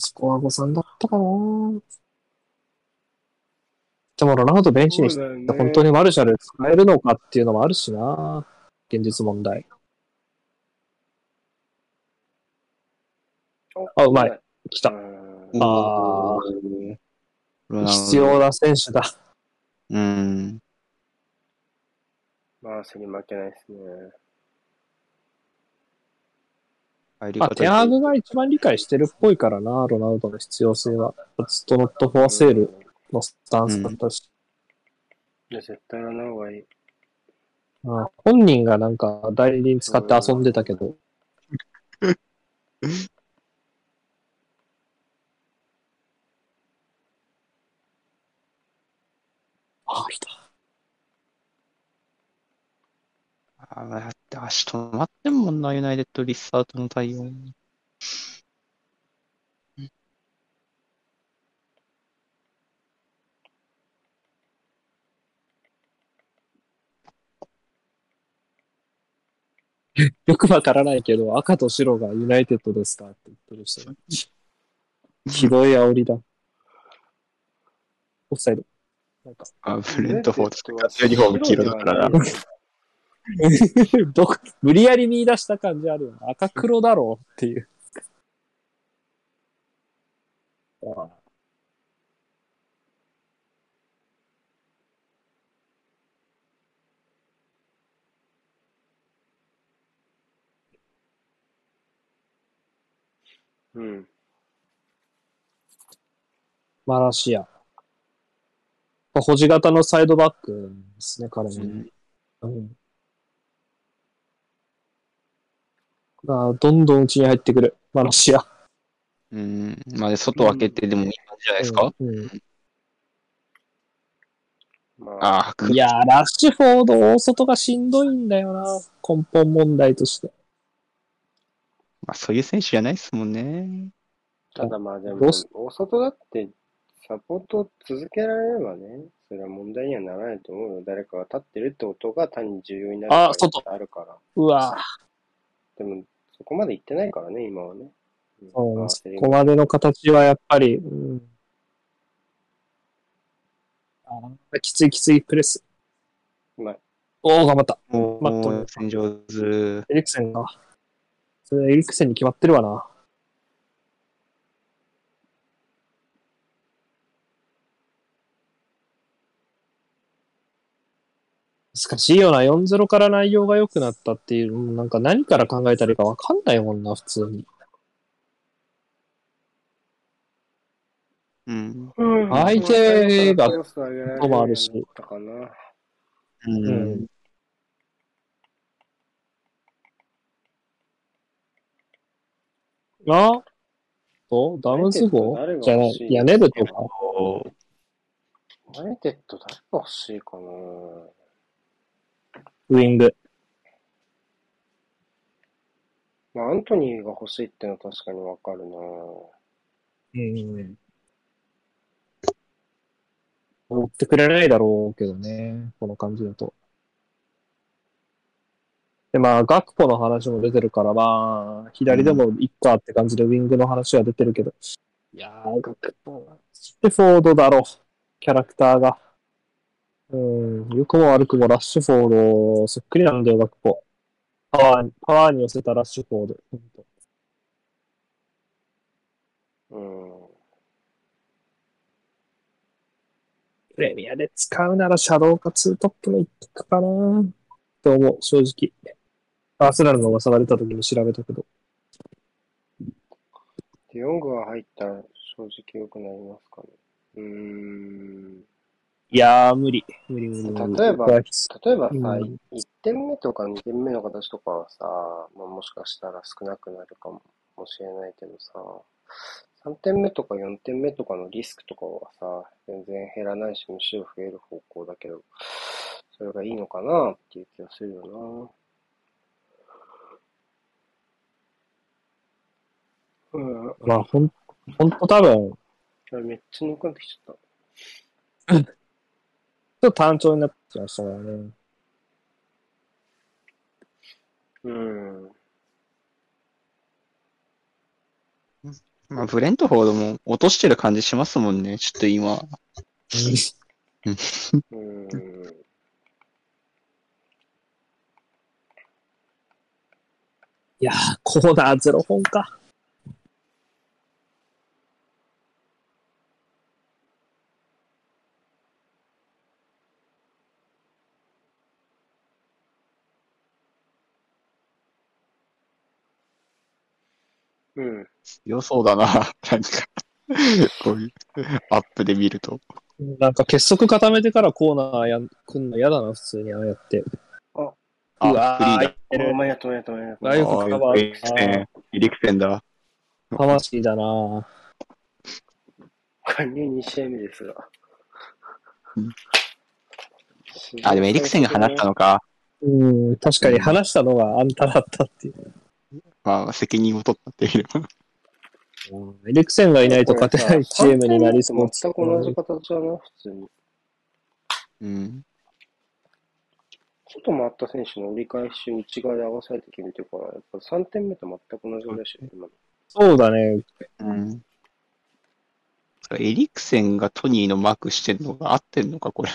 スコア5-3だったかな。でもロナウドベンチにして本当にマルシャル使えるのかっていうのもあるしな。現実問題。あうまい。来た。うんあーロナウド必要な選手だ。うん。マースに負けないですね。まあ、入り方テンハグが一番理解してるっぽいからな、ロナウドの必要性は。ストノット・フォア・セールのスタンスだったし。いや、絶対やらない方がいい。まあ本人がなんか代理人使って遊んでたけど。あ、来た。あだって足止まってんもんな、ユナイテッドリスタートの対応。よくわからないけど、赤と白がユナイテッドですかって言ってる人。ひどい煽りだ。オフサイド。なんか、あ、ブレントフォード。ユニフォーム黄色だからな。どこ無理やり見出した感じあるよな。赤黒だろうっていう。ああうん。マラシア。保持型のサイドバックですね、彼も。うん。あどんどん内に入ってくる、マラシア。うん。まあ、外開けてでもいい感じじゃないですか？うんうんまあ、いやー、ラッシュフォード大外がしんどいんだよな、根本問題として。まあ、そういう選手じゃないですもんね。ただまあでも大外だってサポート続けられればね、それは問題にはならないと思うよ。誰かが立ってるってことが単に重要になるあるから。うわでも、そこまで行ってないからね、今はね。うんそうまあそこまでの形はやっぱり、うん、あーきついきついプレス。まあ、おお、頑張った。もう、まあと戦上手。エリクセンが。それエリクセンに決まってるわな。難しいよな。4-0から内容が良くなったっていう、なんか何から考えたらいいかわかんないもんな、普通に。うん。相手が、ともあるし。うん。うんなと？ダムズ号？じゃない。いや、ネブとか？マネテッド誰が欲しいかな？ウィング。まあ、アントニーが欲しいってのは確かにわかるなうん。追ってくれないだろうけどね、この感じだと。で、まあ、ガクポの話も出てるから、まあ、左でもいっかって感じでウィングの話は出てるけど。いやー、ガクポは、ステフォードだろ、キャラクターが。うん、良くも悪くもラッシュフォード、そっくりなんだよ、ガクポ。パワー、パワーに寄せたラッシュフォード。うん。プレミアで使うならシャドウかツートップの一択かなと思う、正直。アーセナルの噂が出た時に調べたけど。ディヨングが入ったら正直良くなりますかね。うーん。いやー、無理。無理無理無理。例えば例えばさ、うん1点目とか2点目の形とかはさ、まあ、もしかしたら少なくなるかもしれないけどさ、3点目とか4点目とかのリスクとかはさ、全然減らないし、むしろ増える方向だけど、それがいいのかなっていう気がするよな。うん。まあ、ほん、ほんと多分、あれめっちゃ抜かれてきちゃった。ちょっと単調になってきましたからね。うん。まあ、ブレントフォードも落としてる感じしますもんね。ちょっと今。うん。いやー、コーナーゼロ本か。うん。強そうだな。なんか、こういうアップで見ると。なんか結束固めてからコーナーやくんの嫌だな、普通にああやって。あ、うあ、わフリーだ。お前やとめやとめやとあよくカバーエリクセン、エリクセンだ。魂だな加入2試合目ですがうん。あ、でもエリクセンが話したのか。うん、確かに話したのがあんただったっていう。まあ、責任を取ったっていう。エリクセンがいないと勝てないチームになりそう。全く同じ形だな、普通に。うん。外回った選手の折り返し内側で合わされて決めてるから、やっぱ3点目と全く同じぐらいでしょ、今の。そうだね。うん。エリクセンがトニーのマークしてんのが合ってんのか、これ。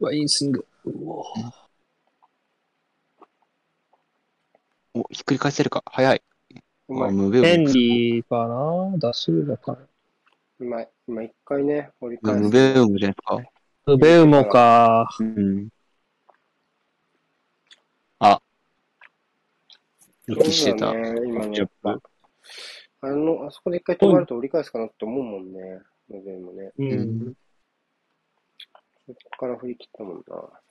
うわ、いいスイング。うおお、ひっくり返せるか？早い。あ、うまい、ムベヘン。リーかな？ダシルバかな？うまい。今一回ね、折り返ムす。ベウムじゃないですか。ウベウモか。うん。あ。息してた。そうだね、今のチョップ。あの、あそこで一回止まると折り返すかなって思うもんね。ムベもね。う。うんそこから振り切ったもんな。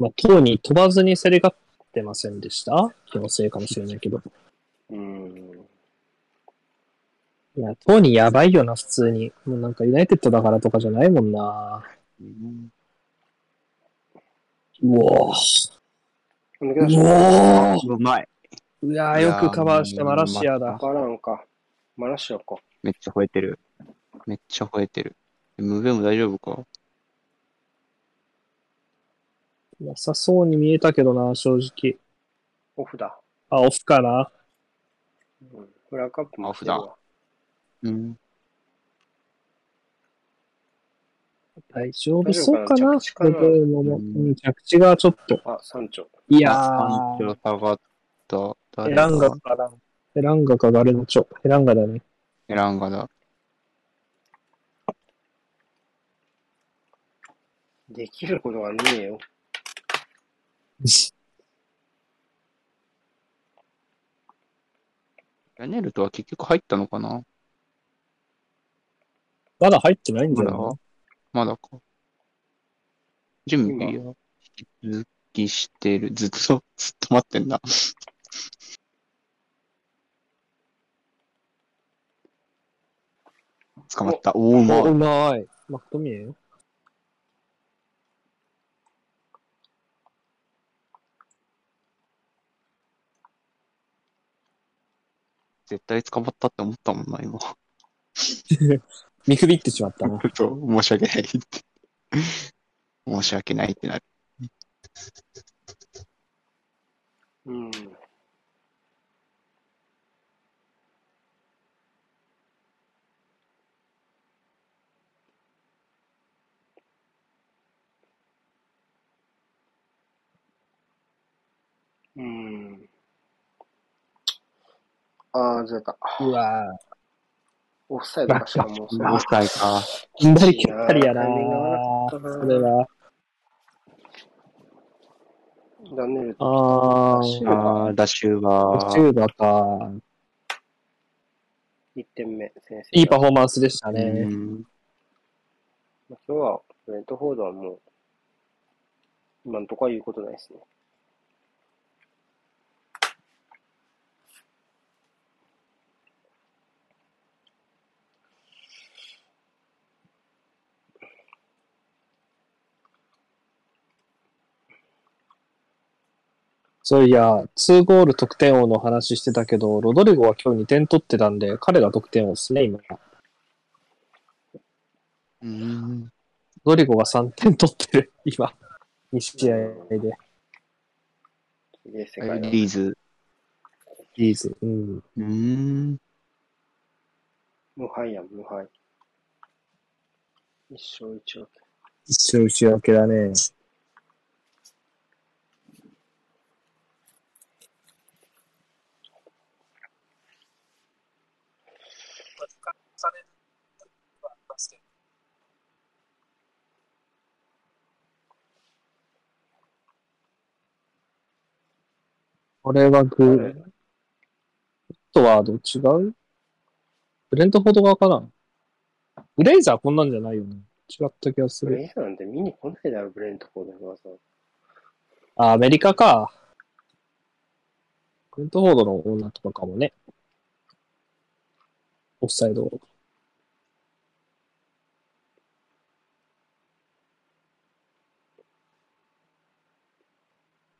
まあ、塔に飛ばずに競り勝ってませんでした？気のせいかもしれないけど。うん。いや、塔にやばいよな、普通に。もうなんかユナイテッドだからとかじゃないもんな。うんうおーうおーうまい。うわーよくカバーしたマラシアだ。か。マラシアか。めっちゃ吠えてる。めっちゃ吠えてる。ムベウム大丈夫か？なさそうに見えたけどな、正直。オフだ。あ、オフかな？うん。フラカップもオフだ。うん。大丈夫そうかな？大丈夫かな？着地かな？これももうんうん着地がちょっと。あ、山頂。いやあー、山頂下がった。誰ヘランガだかな？ヘランガかガルナチョ。ヘランガだね。エランガだ。できることがねえよ。ヤネルトは結局入ったのかな？まだ入ってないんじまだゃない？まだ？か。準備は引き続帰してる。ずっと、ずっと待ってんな。捕まった。おお、うまお、うい。まい。マクトミエ絶対捕まったって思ったもんな、今。見くびってしまったな。そう、申し訳ないって。申し訳ないってなる。うん。うん。ああ、ずれた。うわオフサイドかしかもうそれオフサイか。ぁ。んだりきったりやなタイミングが悪かったなそれは。ダンネルあダッシュー、ああ、ダッシューバーか。1点目、先生。いいパフォーマンスでしたうね。ん。まあ今日は、ブレントフォードはもう、今のところは言うことないですね。そういや、2ゴール得点王の話してたけど、ロドリゴは今日2点取ってたんで、彼が得点王ですね、今。ロうん。ドリゴが3点取ってる、今。2試合で。リーズ。リーズ。うん。うん。無敗やん、無敗。一勝一分け。一勝内分けだね。これはグー。あとはどっちがう？ブレントフォード側かな？ブレイザーこんなんじゃないよね。違った気がする。ブレイザーなんて見に来ないだろ、ブレントフォードにわざわあ、アメリカか。ブレントフォードの女とかかもね。オフサイド。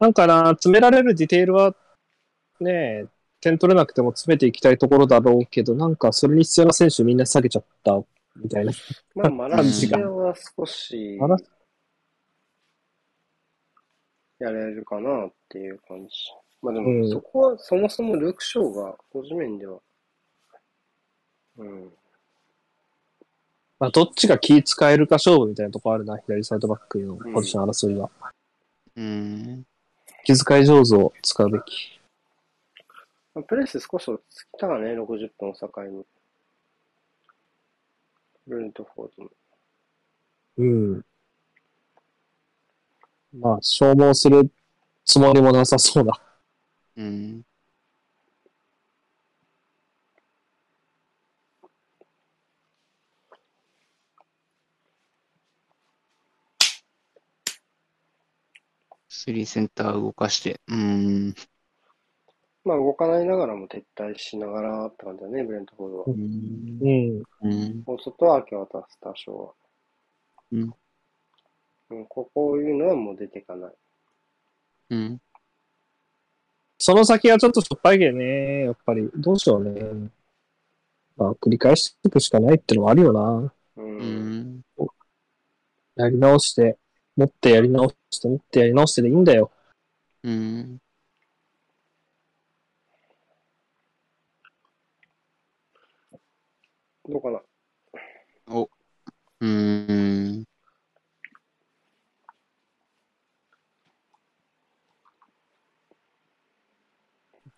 なんかな、詰められるディテールは、ねえ、点取れなくても詰めていきたいところだろうけど、なんかそれに必要な選手みんな下げちゃったみたいな。まあ、マラシアは少しやれるかなっていう感じ。まあでうんも、そこはそもそもルーク・ショーが個人面では、うん、まあ、どっちが気使えるか勝負みたいなとこあるな、左サイドバックのポジション争いは。うん。気遣い上手を使うべき。まあプレス少し落ち着きたかね、60分を境に。ブレントフォードの。うん。まあ、消耗するつもりもなさそうだ。うん。スリーセンター動かして。うん。まあ動かないながらも撤退しながらって感じだね、ブレントフォードは。うん。うん。うん。大外は明け渡す、多少は。うん。うん、ここいうのはもう出ていかない。うん。その先はちょっとしょっぱいけどね、やっぱり。どうしようね。まあ、繰り返していくしかないってのもあるよな。うん。うん。やり直して、持ってやり直して、持ってやり直してでいいんだよ。うん。どうかな。うん。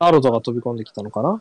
アーロドが飛び込んできたのかな？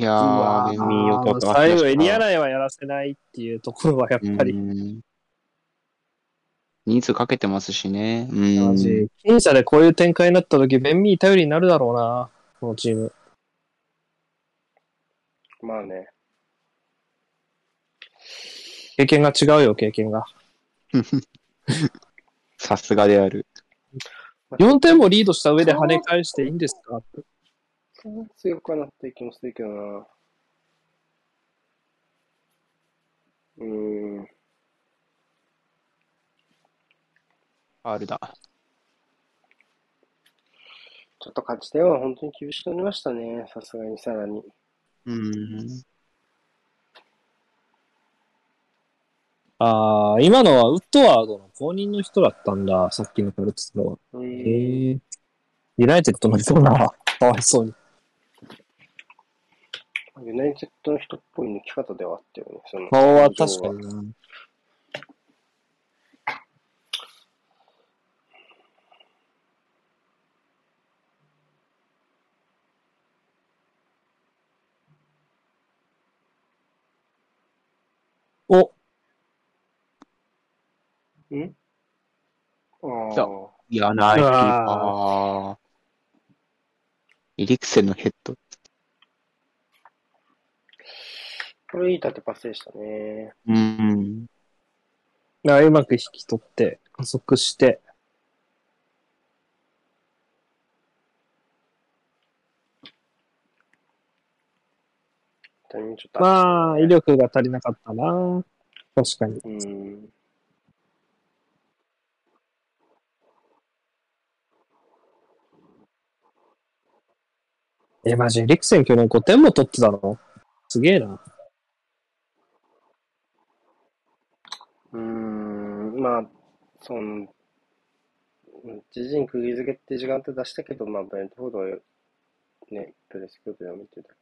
いやー、ベンミンよかりました最後エリア内はやらせないっていうところはやっぱり、うん人数かけてますしね。うマん。ジ僅差でこういう展開になった時、ベンミー頼りになるだろうな、このチーム。まあね。経験が違うよ、経験が。さすがである。4点もリードした上で跳ね返していいんですか？強くはなった気もするけどな。うーん。あるだ。ちょっと勝ち点は本当に厳しくなりましたね。さすがにさらに。うん。ああ、今のはウッドワードの公認の人だったんだ、さっきのカルツのは。へえ。ユナイテッドの人だ。かわいそうに。ユナイテッドの人っぽい抜き方ではあったよね。その顔は確かにな。お、んああ。いや、ナイスキーうパー。エリクセンのヘッド。これいい縦パスでしたね。うん。あうまく引き取って、加速して。まあ、威力が足りなかったな。確かに。うーん。え、マジ、リクセン去年5点も取ってたの？すげえな。うーん、まあ、その、自陣釘付けって時間って出したけど、まあ、ブレントフォードはね、プレスクートを見てた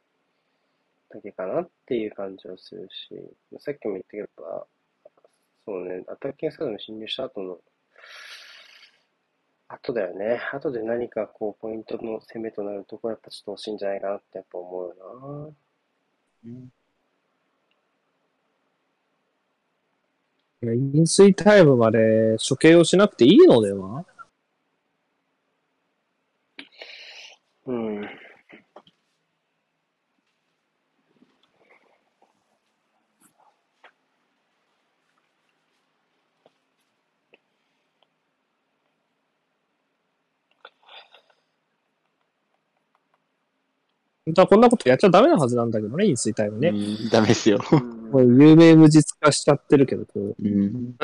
だけかなっていう感じはするし、さっきも言ったけど、そうね、アタッキングサイドに侵入した後の、後だよね。後で何かこう、ポイントの攻めとなるところやっぱちょっと惜しいんじゃないかなってやっぱ思うよいや飲水タイムまで処刑をしなくていいのでは？な。うん。本当はこんなことやっちゃダメなはずなんだけどね、飲水タイムね。うんダメですよ。もう有名無実化しちゃってるけど、こう、うん。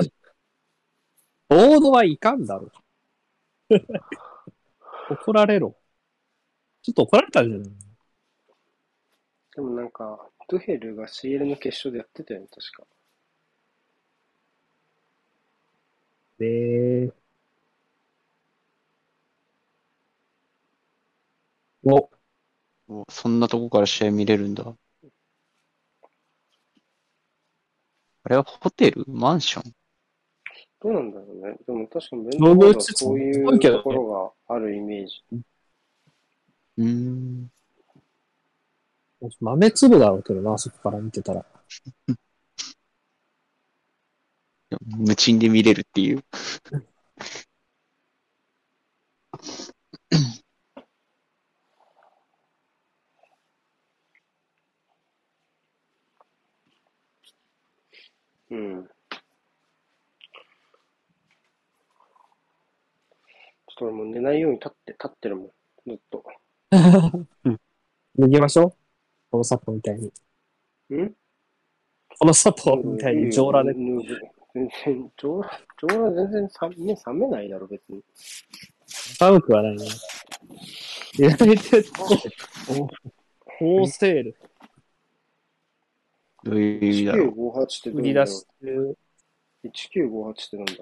ボードはいかんだろ。怒られろ。ちょっと怒られたんじゃない？でもなんか、ドゥヘルが CL の決勝でやってたよね、確か。で、お、おそんなとこから試合見れるんだ。あれはホテル？マンション？どうなんだろうね。でも確かにベント動物フォードはそういうところがあるイメージ。うーん。豆粒だろうけどな、そこから見てたら。無賃で見れるっていう。うん。ちょっと俺もう寝ないように立って、立ってるもん。ずっと。脱ぎましょう。このサポみたいに。ん？このサポみたいに上裸で。全然、上裸、上裸全然さ目覚めないだろ、別に。寒くはないね。ユナイテッド、ホーセール、どういう意味だろう。1958ってど売り出してる。う ?1958 ってなんだ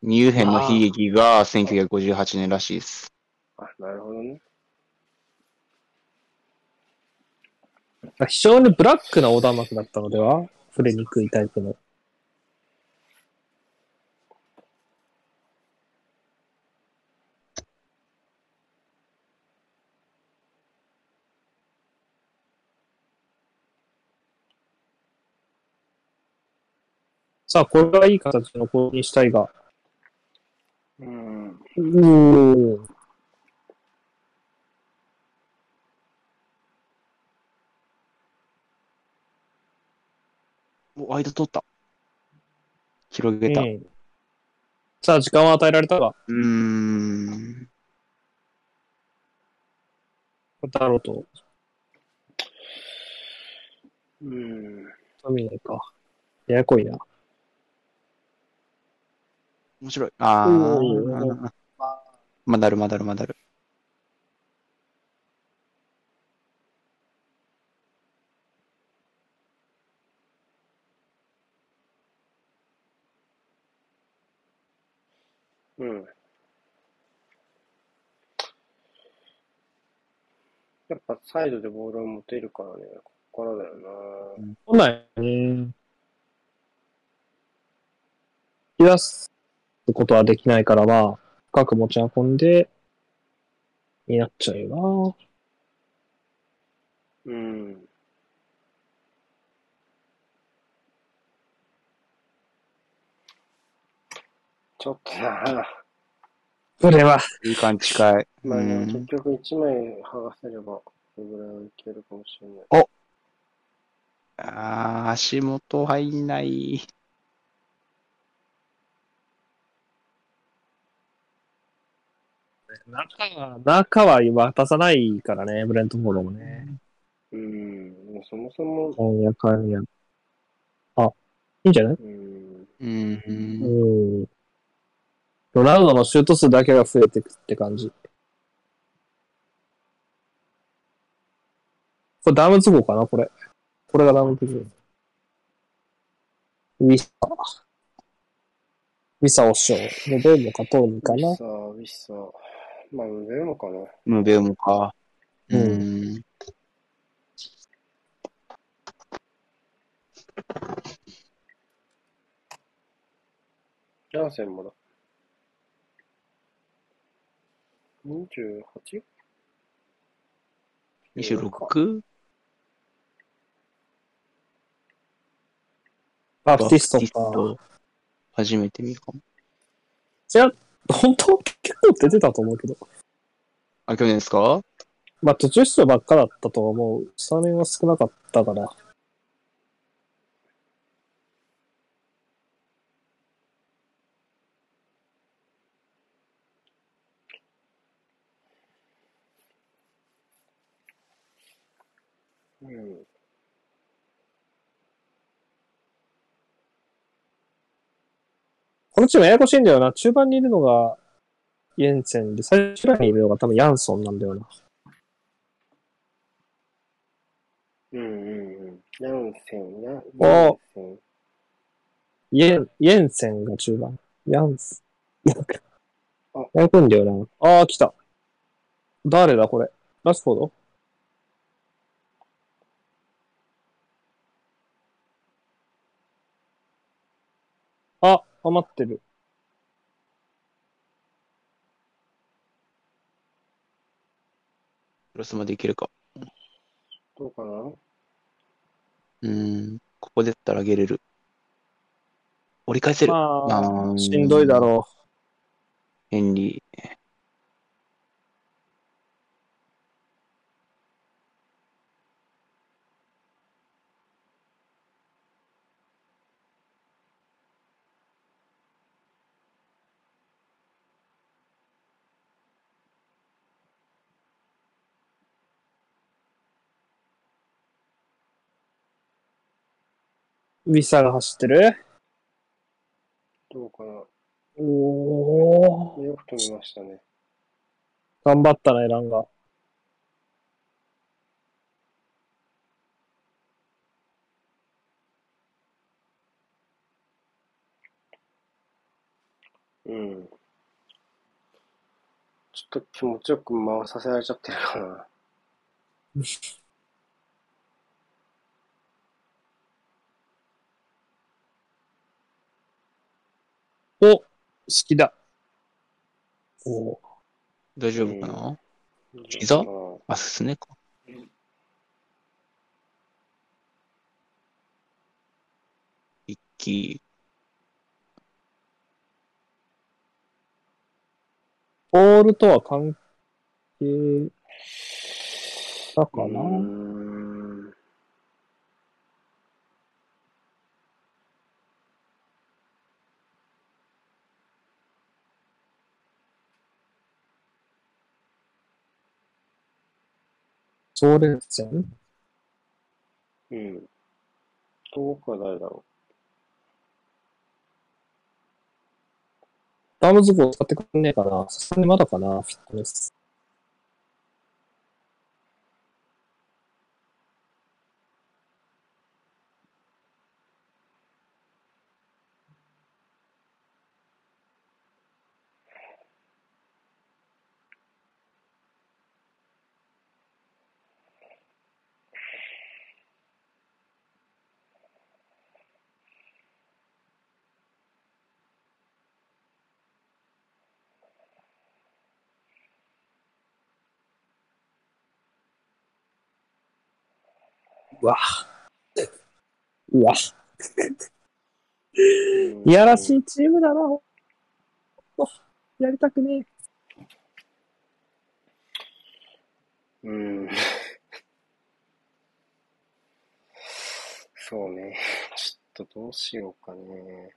ミュンヘンの悲劇が1958年らしいです。あ、なるほどね。非常にブラックな横断幕だったのでは？触れにくいタイプの。さあ、これはいい形の子にしたいが。うん。おお。お、間取った。広げた。ううんさあ、時間は与えられたが、ーん。だろうと、うん。見ないか。ややこいな。面白い。あおー。まだるまだるまだる。うん。やっぱサイドでボールを持てるからね、ここからだよな。そうなんやね。引き出すことはできないから、まあ、深く持ち運んで、になっちゃうようん。ちょっとな。な。これは。いい感じ近い。まあでもうん結局1枚剥がせれば、これぐらいはいけるかもしれない。あー、足元入んない。中は、中は渡さないからね、ブレントフォードもね。うん。そもそも、こんやかんや。あ、いいんじゃない？うん。うん。うん。ロナウドのシュート数だけが増えていくって感じ。これダム都合かな？これ。これがダム都合。ウィッサ。ウィッサ押しよう。で、ベーモかトーニかな？ウィッサー、ウィッサー。まあ、ムベウもかな。ムベウムか。ううんん。ヤンセンもだ。28? 26? バプティストか。初めて見るかも。いや、本当結構出てたと思うけど。あ、去年ですか？まあ途中出場ばっかだったとは思う。スタメンは少なかったから。うん。このチームややこしいんだよな。中盤にいるのがイエンセンで、最初にいるのが多分ヤンソンなんだよな。うんうんうん。ヤンセン、ヤンセン。イエン、イエンセンが中盤。ヤンス。なんかあ、ややこいんだよな。ああ、来た。誰だこれ。ラッシュフォードあ、余ってる。クロスまでいけるか。どうかな？うん。ここでやったら上げれる。折り返せる。まあしんどいだろヘンリー。ウィサが走ってる？どうかなおー。よく飛びましたね。頑張ったね、ランが。うん。ちょっと気持ちよく回させられちゃってるかな。式だ。お大丈夫かな、うん膝ああ、すねか。一気。ボールとは関係だかうな、ん総連戦うん。遠くは誰だろダムズ号使ってくんねえかなさすがにまだかなフィットネス。うわ。うわ。いやらしいチームだな。やりたくねえ。うん。そうね。ちょっとどうしようかね。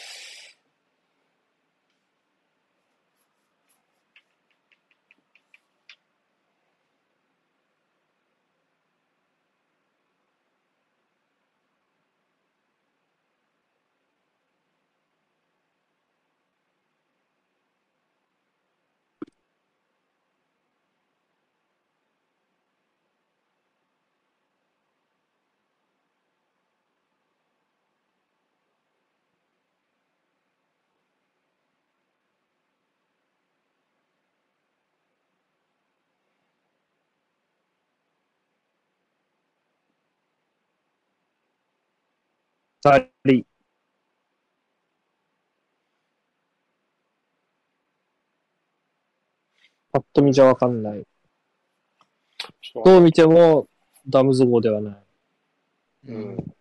二人。パッと見じゃわかんない。どう見てもダムズ号ではない。うん。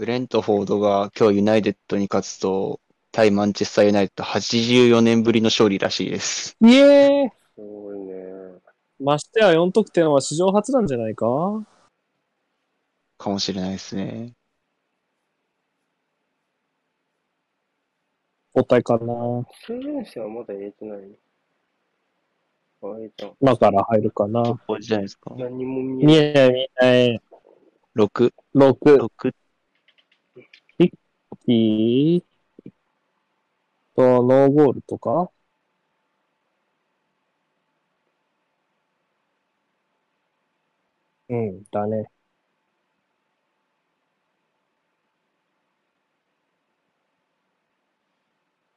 ブレントフォードが今日ユナイテッドに勝つと、対マンチェスターユナイテッド84年ぶりの勝利らしいです。イエーイすごいね。ましてや4得点は史上初なんじゃないか？かもしれないですね。交代かな数年生はまだ入れてない。今から入るかなこれじゃないですか？何も見見えない。えない見えない。6、6、6、いいと、ノーゴールとか？うん、だね。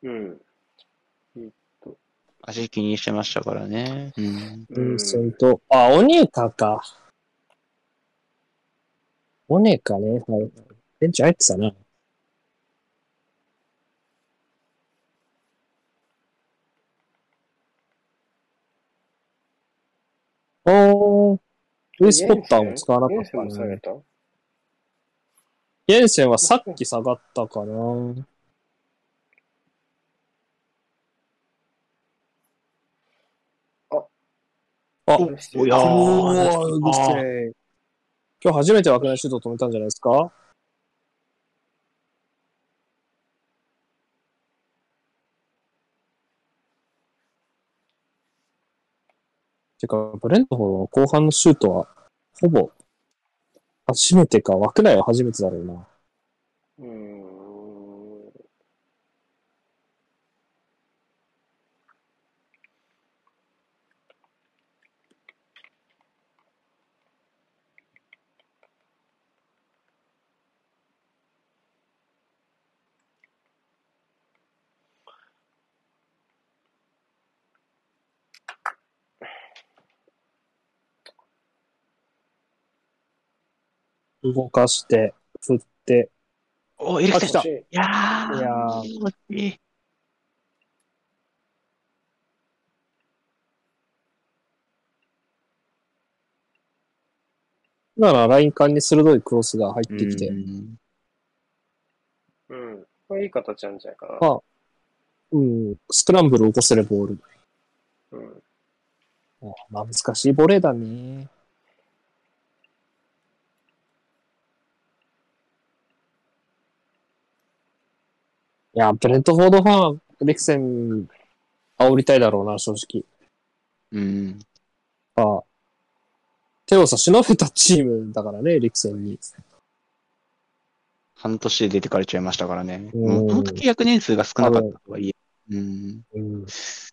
うん。足気にしてましたからね。うん。ヴィンセント。あ、オニエカか。オネカね。はい。ベンチ入ってたな。おー。ルイス・ポッターも使わなかったね。たイエンセンはさっき下がったかな。あ。おやー。今日初めて枠内シュートを止めたんじゃないですか？てか、ブレントフォの後半のシュートは、ほぼ、初めてか、枠内は初めてだろうな。うん。動かして、振って。お、エリクセンあ来た惜しいいやー、いやー惜しいならライン間に鋭いクロスが入ってきてう、んうん。これいい形なんじゃないかな。あうん、スクランブル起こせるボール。うん。まあ難しいボレーだね。いや、ブレントフォードファン、レクセン、煽りたいだろうな、正直。うん。ああ手を差し伸べたチームだからね、レクセンに。半年で出てかれちゃいましたからね。うんもともと契約年数が少なかったとはいえ。うん。うん。つ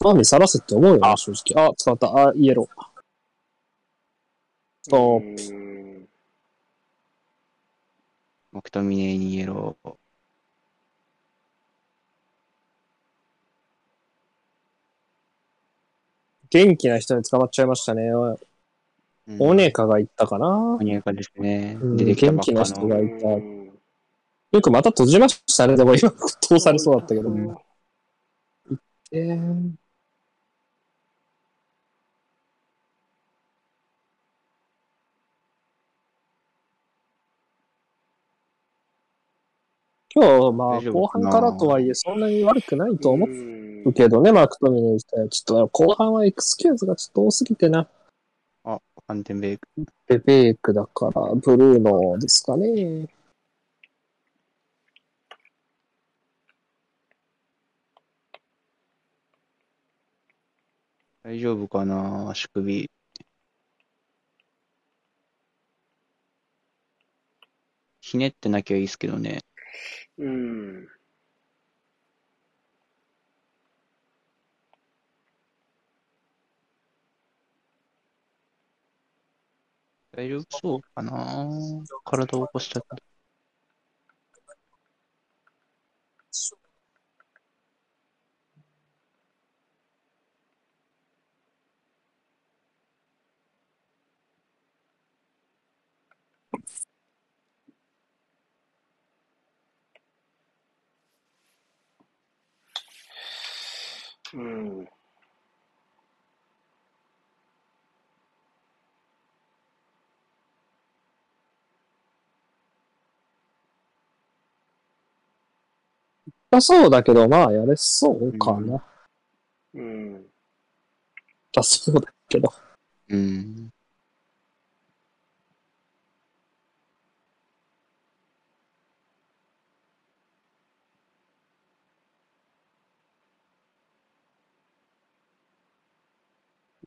まみさらせって思うよな、正直。あ、使った。あ、イエロー。そううん。マクトミネーにイエロー。元気な人に捕まっちゃいましたね。うんオネカが言ったかなオ。ネカですね。うん出てきたばっか元気な人がの。いたうんよくまた閉じましたね。でも今、通されそうだったけど。うんえー今日、まあ、後半からとはいえ、そんなに悪くないと思うんうけどね、マーク・トミネにしては。ちょっと、後半はエクスキューズがちょっと多すぎてな。あ、ファンテンベイク。ベベークだから、ブルーノですかね。大丈夫かな足首。ひねってなきゃいいですけどね。うん。大丈夫そうかな体を起こしちゃった。だそうだけど、まあ、やれそうかな。うん。だそうだけど。うん。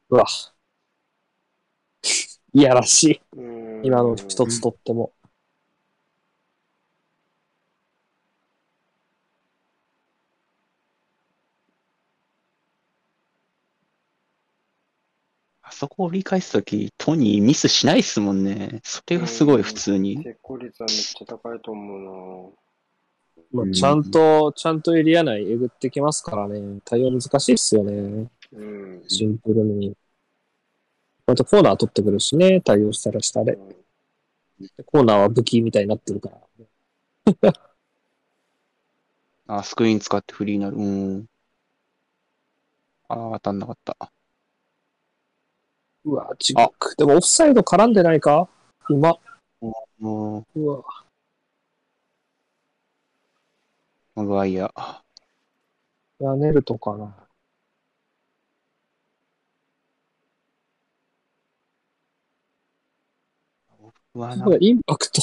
うわ。いやらしい。うん今の一つとっても。あそこを折り返すとき、トニーミスしないっすもんね。それがすごい、普通に。成功率はめっちゃ高いと思うんまあ、ちゃんと、ちゃんとエリア内えぐってきますからね。対応難しいっすよね。うん。シンプルに。またコーナー取ってくるしね。対応したら下で。コーナーは武器みたいになってるから。あ、スクリーン使ってフリーになる。うん。あー、当たんなかった。うわ、地獄。でもオフサイド絡んでないか？今。もうわ。う、マグワイア。やネルトかな。うわ、すごいインパクト。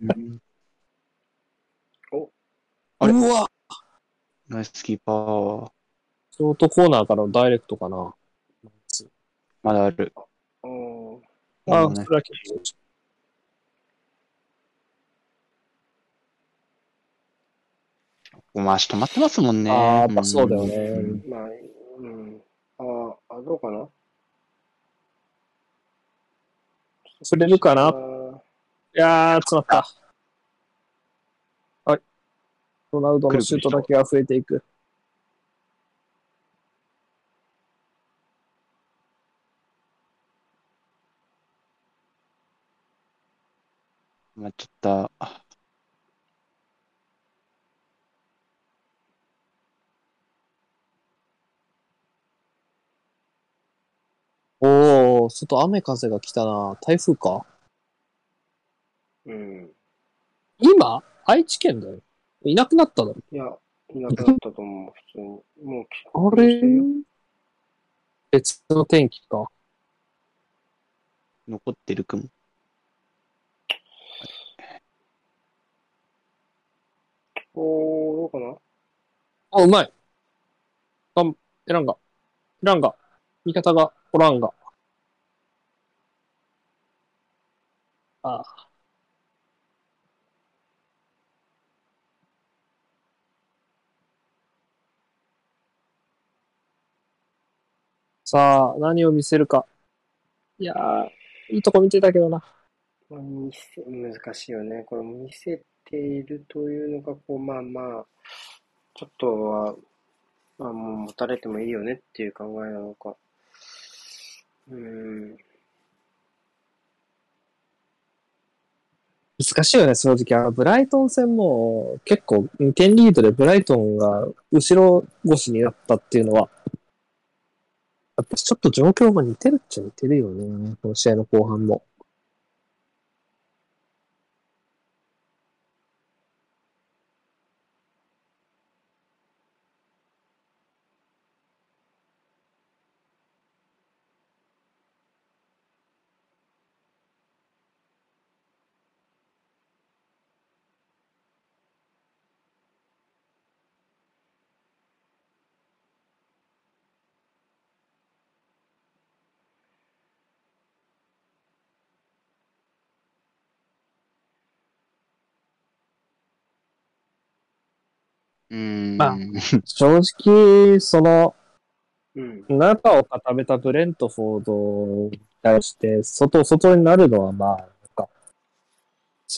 うんおあれ？うわナイスキーパー。ショートコーナーからのダイレクトかな。まだある。うん。あ、うんそれは結構まあ足止まってますもんね。あーやっぱそうだよねんまあ、うん。ああ、どうかな？触れるかな？いやー、詰まった。はい。ロナウドのシュートだけが増えていく。っちゃった。おー、外雨風が来たな。台風か？うん。今？愛知県だよ。いなくなっただろ。いや、いなくなったと思う、普通に。もうき、あれ？別の天気か。残ってる雲。おー、どうかな？あ、うまい。あ、エランガ。エランガ。味方がおらんが。ああ。さあ、何を見せるか。いやー、いいとこ見てたけどな。まあ、見せ、難しいよね。これ見せているというのが、こう、まあまあ、ちょっとは、まあ、もう持たれてもいいよねっていう考えなのか。うん。難しいよね、正直。あの、ブライトン戦も結構2点リードでブライトンが後ろ越しになったっていうのは、やっぱちょっと状況が似てるっちゃ似てるよね。この試合の後半も。まあ正直、その、うん。中を固めたブレントフォードに対して、外、外になるのはまあ、なんか、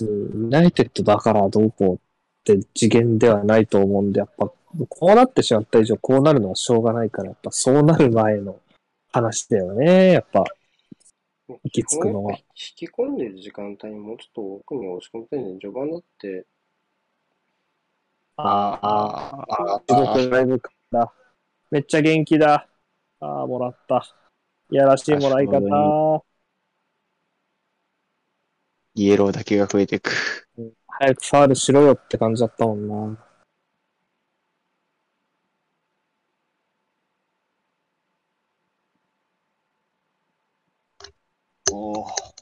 ユナイテッドだからどうこうって次元ではないと思うんで、やっぱ、こうなってしまった以上、こうなるのはしょうがないから、やっぱそうなる前の話だよね、やっぱ。行き着くのは引き込んでる時間帯にもうちょっと奥に押し込みたいんで、序盤だって、ああ、ああ、すごくライブだ。めっちゃ元気だ。ああ、もらった。いやらしいもらい方。イエローだけが増えてく。早くファールしろよって感じだったもんな。おー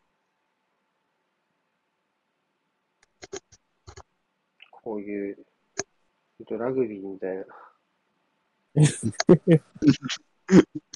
こういう、ラグビーみたいな。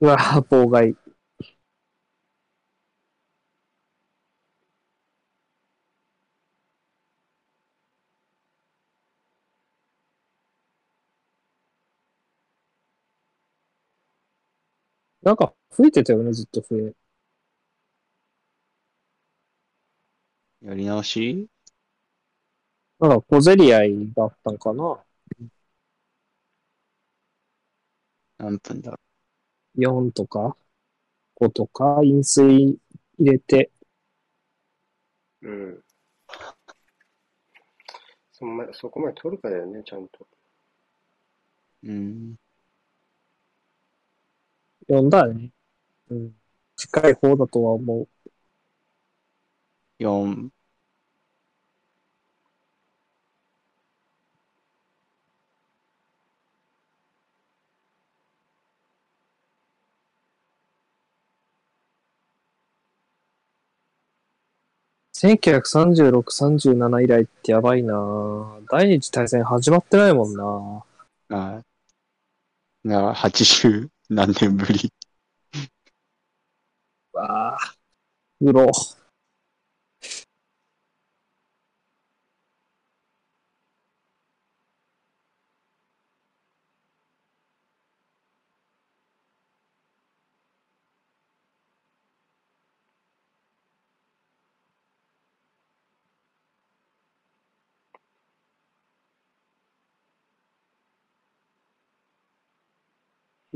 うわぁ、妨害。なんか吹いてたよね、ずっと笛。やり直し？なんか小競り合いがあったんかな何分だ ?4 とか5とか、飲水入れて、うん。そんまそこまで取るかだよね、ちゃんと。うん。4だね。うん。近い方だとは思う。4。1936、37以来ってやばいなぁ第二次大戦始まってないもんなあだから80何年ぶり。わあ、うろ。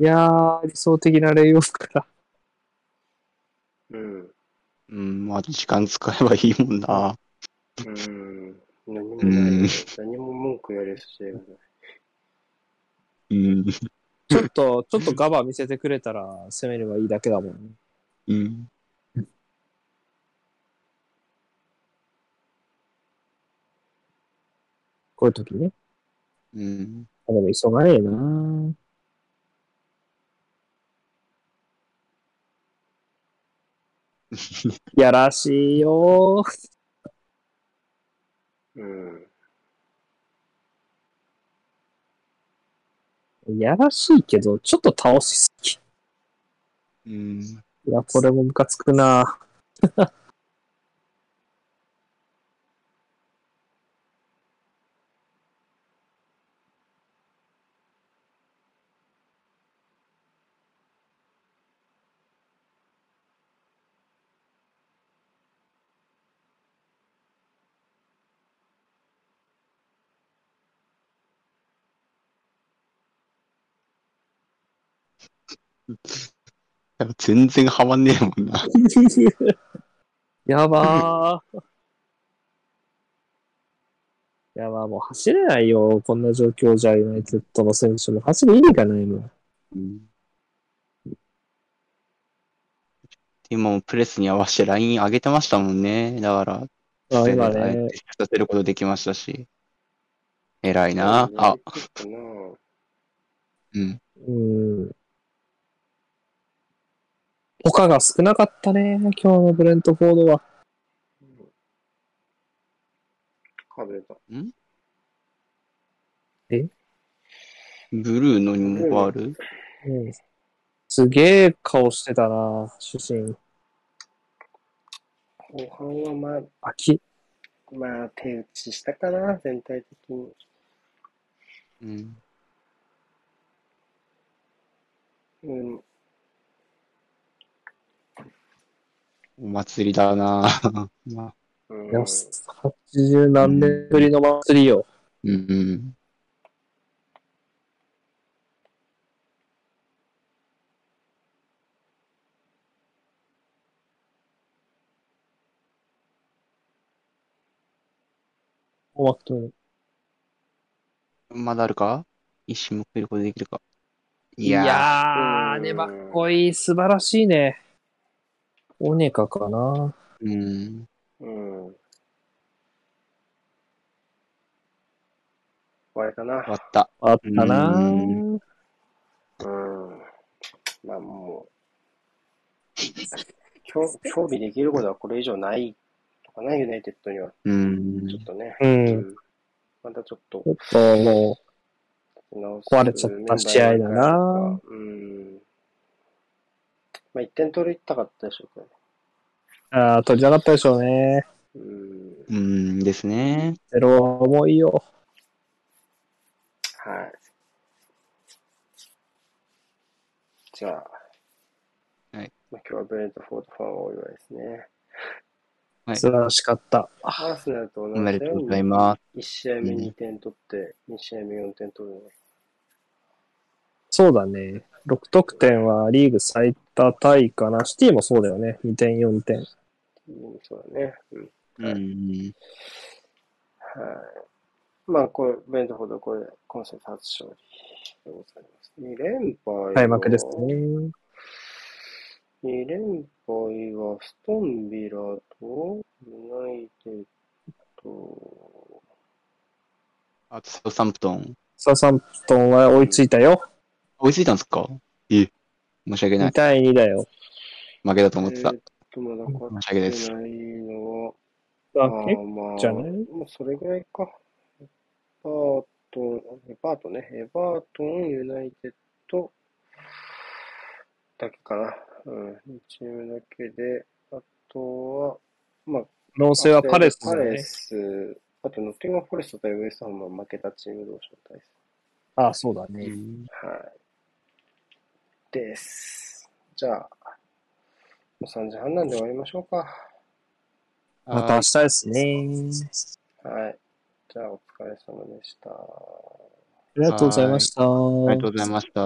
やー、理想的なレイオフから。うん。うん、まあ時間使えばいいもんな。うん。何も。何も文句言われる試合がない。うん。ちょっと、ちょっとガバ見せてくれたら攻めればいいだけだもんね。うん。こういう時ね。うん。あでも急がねえな やらしいよー。うん。やらしいけど、ちょっと倒しすぎ。うん。いや、これもムカつくな全然ハマんねえもんな。やばー。やばー、もう走れないよ。こんな状況じゃ、ユナイテッドの選手も走る意味がないもん。うん。今もプレスに合わせてライン上げてましたもんね。だから、あ今ねて、させることできましたし。偉いな。あ、うん。うん。他が少なかったね、今日のブレントフォードは。外れた。ブルーノにもファールうん。すげえ顔してたな、主審。後半はまあ、あき、まあ、手打ちしたかな、全体的に。うん。うん。お祭りだな。まあ、うんいや80何年ぶりの祭りよ。うんうん。終わったねまだあるか？一瞬も来ることできるか？いいやーやー、粘っこい、素晴らしいね。オネカかな。うん。うん。終わりかな。終わった。あったなうん。まあもう、競競技できることはこれ以上ないのかな、ユナイテッドには。うんちょ。っとね。う。うんまたちょっとちょっとも直す壊れちゃった試合だなうん。まあ1点取りたかったでしょうけどね。う、ああ、取りたかったでしょうね。うん。うんですね。ゼロは重いよ。はい。じゃあ、はいまあ、今日はブレントフォードファンお祝いですね。はい素晴らしかった。アーセナルと同じおめでとうございます。1試合目うん2点取って、2試合目4点取るの。そうだね。6得点はリーグ最多タイかな。シティもそうだよね。2点、4点。うん、そうだね。うん。うん。はい。まあ、これ、ブレントフォード、これ、今節初勝利でございます。2連敗は開幕ですね。2連敗はストンビラとユナイテッド、あと、サウサンプトン。ササンプトンは追いついたよ。追いついたんですか？え申し訳な2い。対2だよ。負けだと思ってたえー。っと、まだ勝申し訳ないですってないのは、ああーまあ、じゃない？もうそれぐらいか。エバートン、エバートンね。エバートン、ユナイテッと、だけかな。うん、2チームだけで、あとは、まあ、可能性はパレスだパレね。ス、あとノッティンガム・フォレスト対ウエストハムは負けたチーム同士の対ああ、そうだね。はい。です。じゃあ、もう3時半なんで終わりましょうか。また明日ですね。はい。じゃあ、お疲れ様でした。ありがとうございました。ありがとうございました。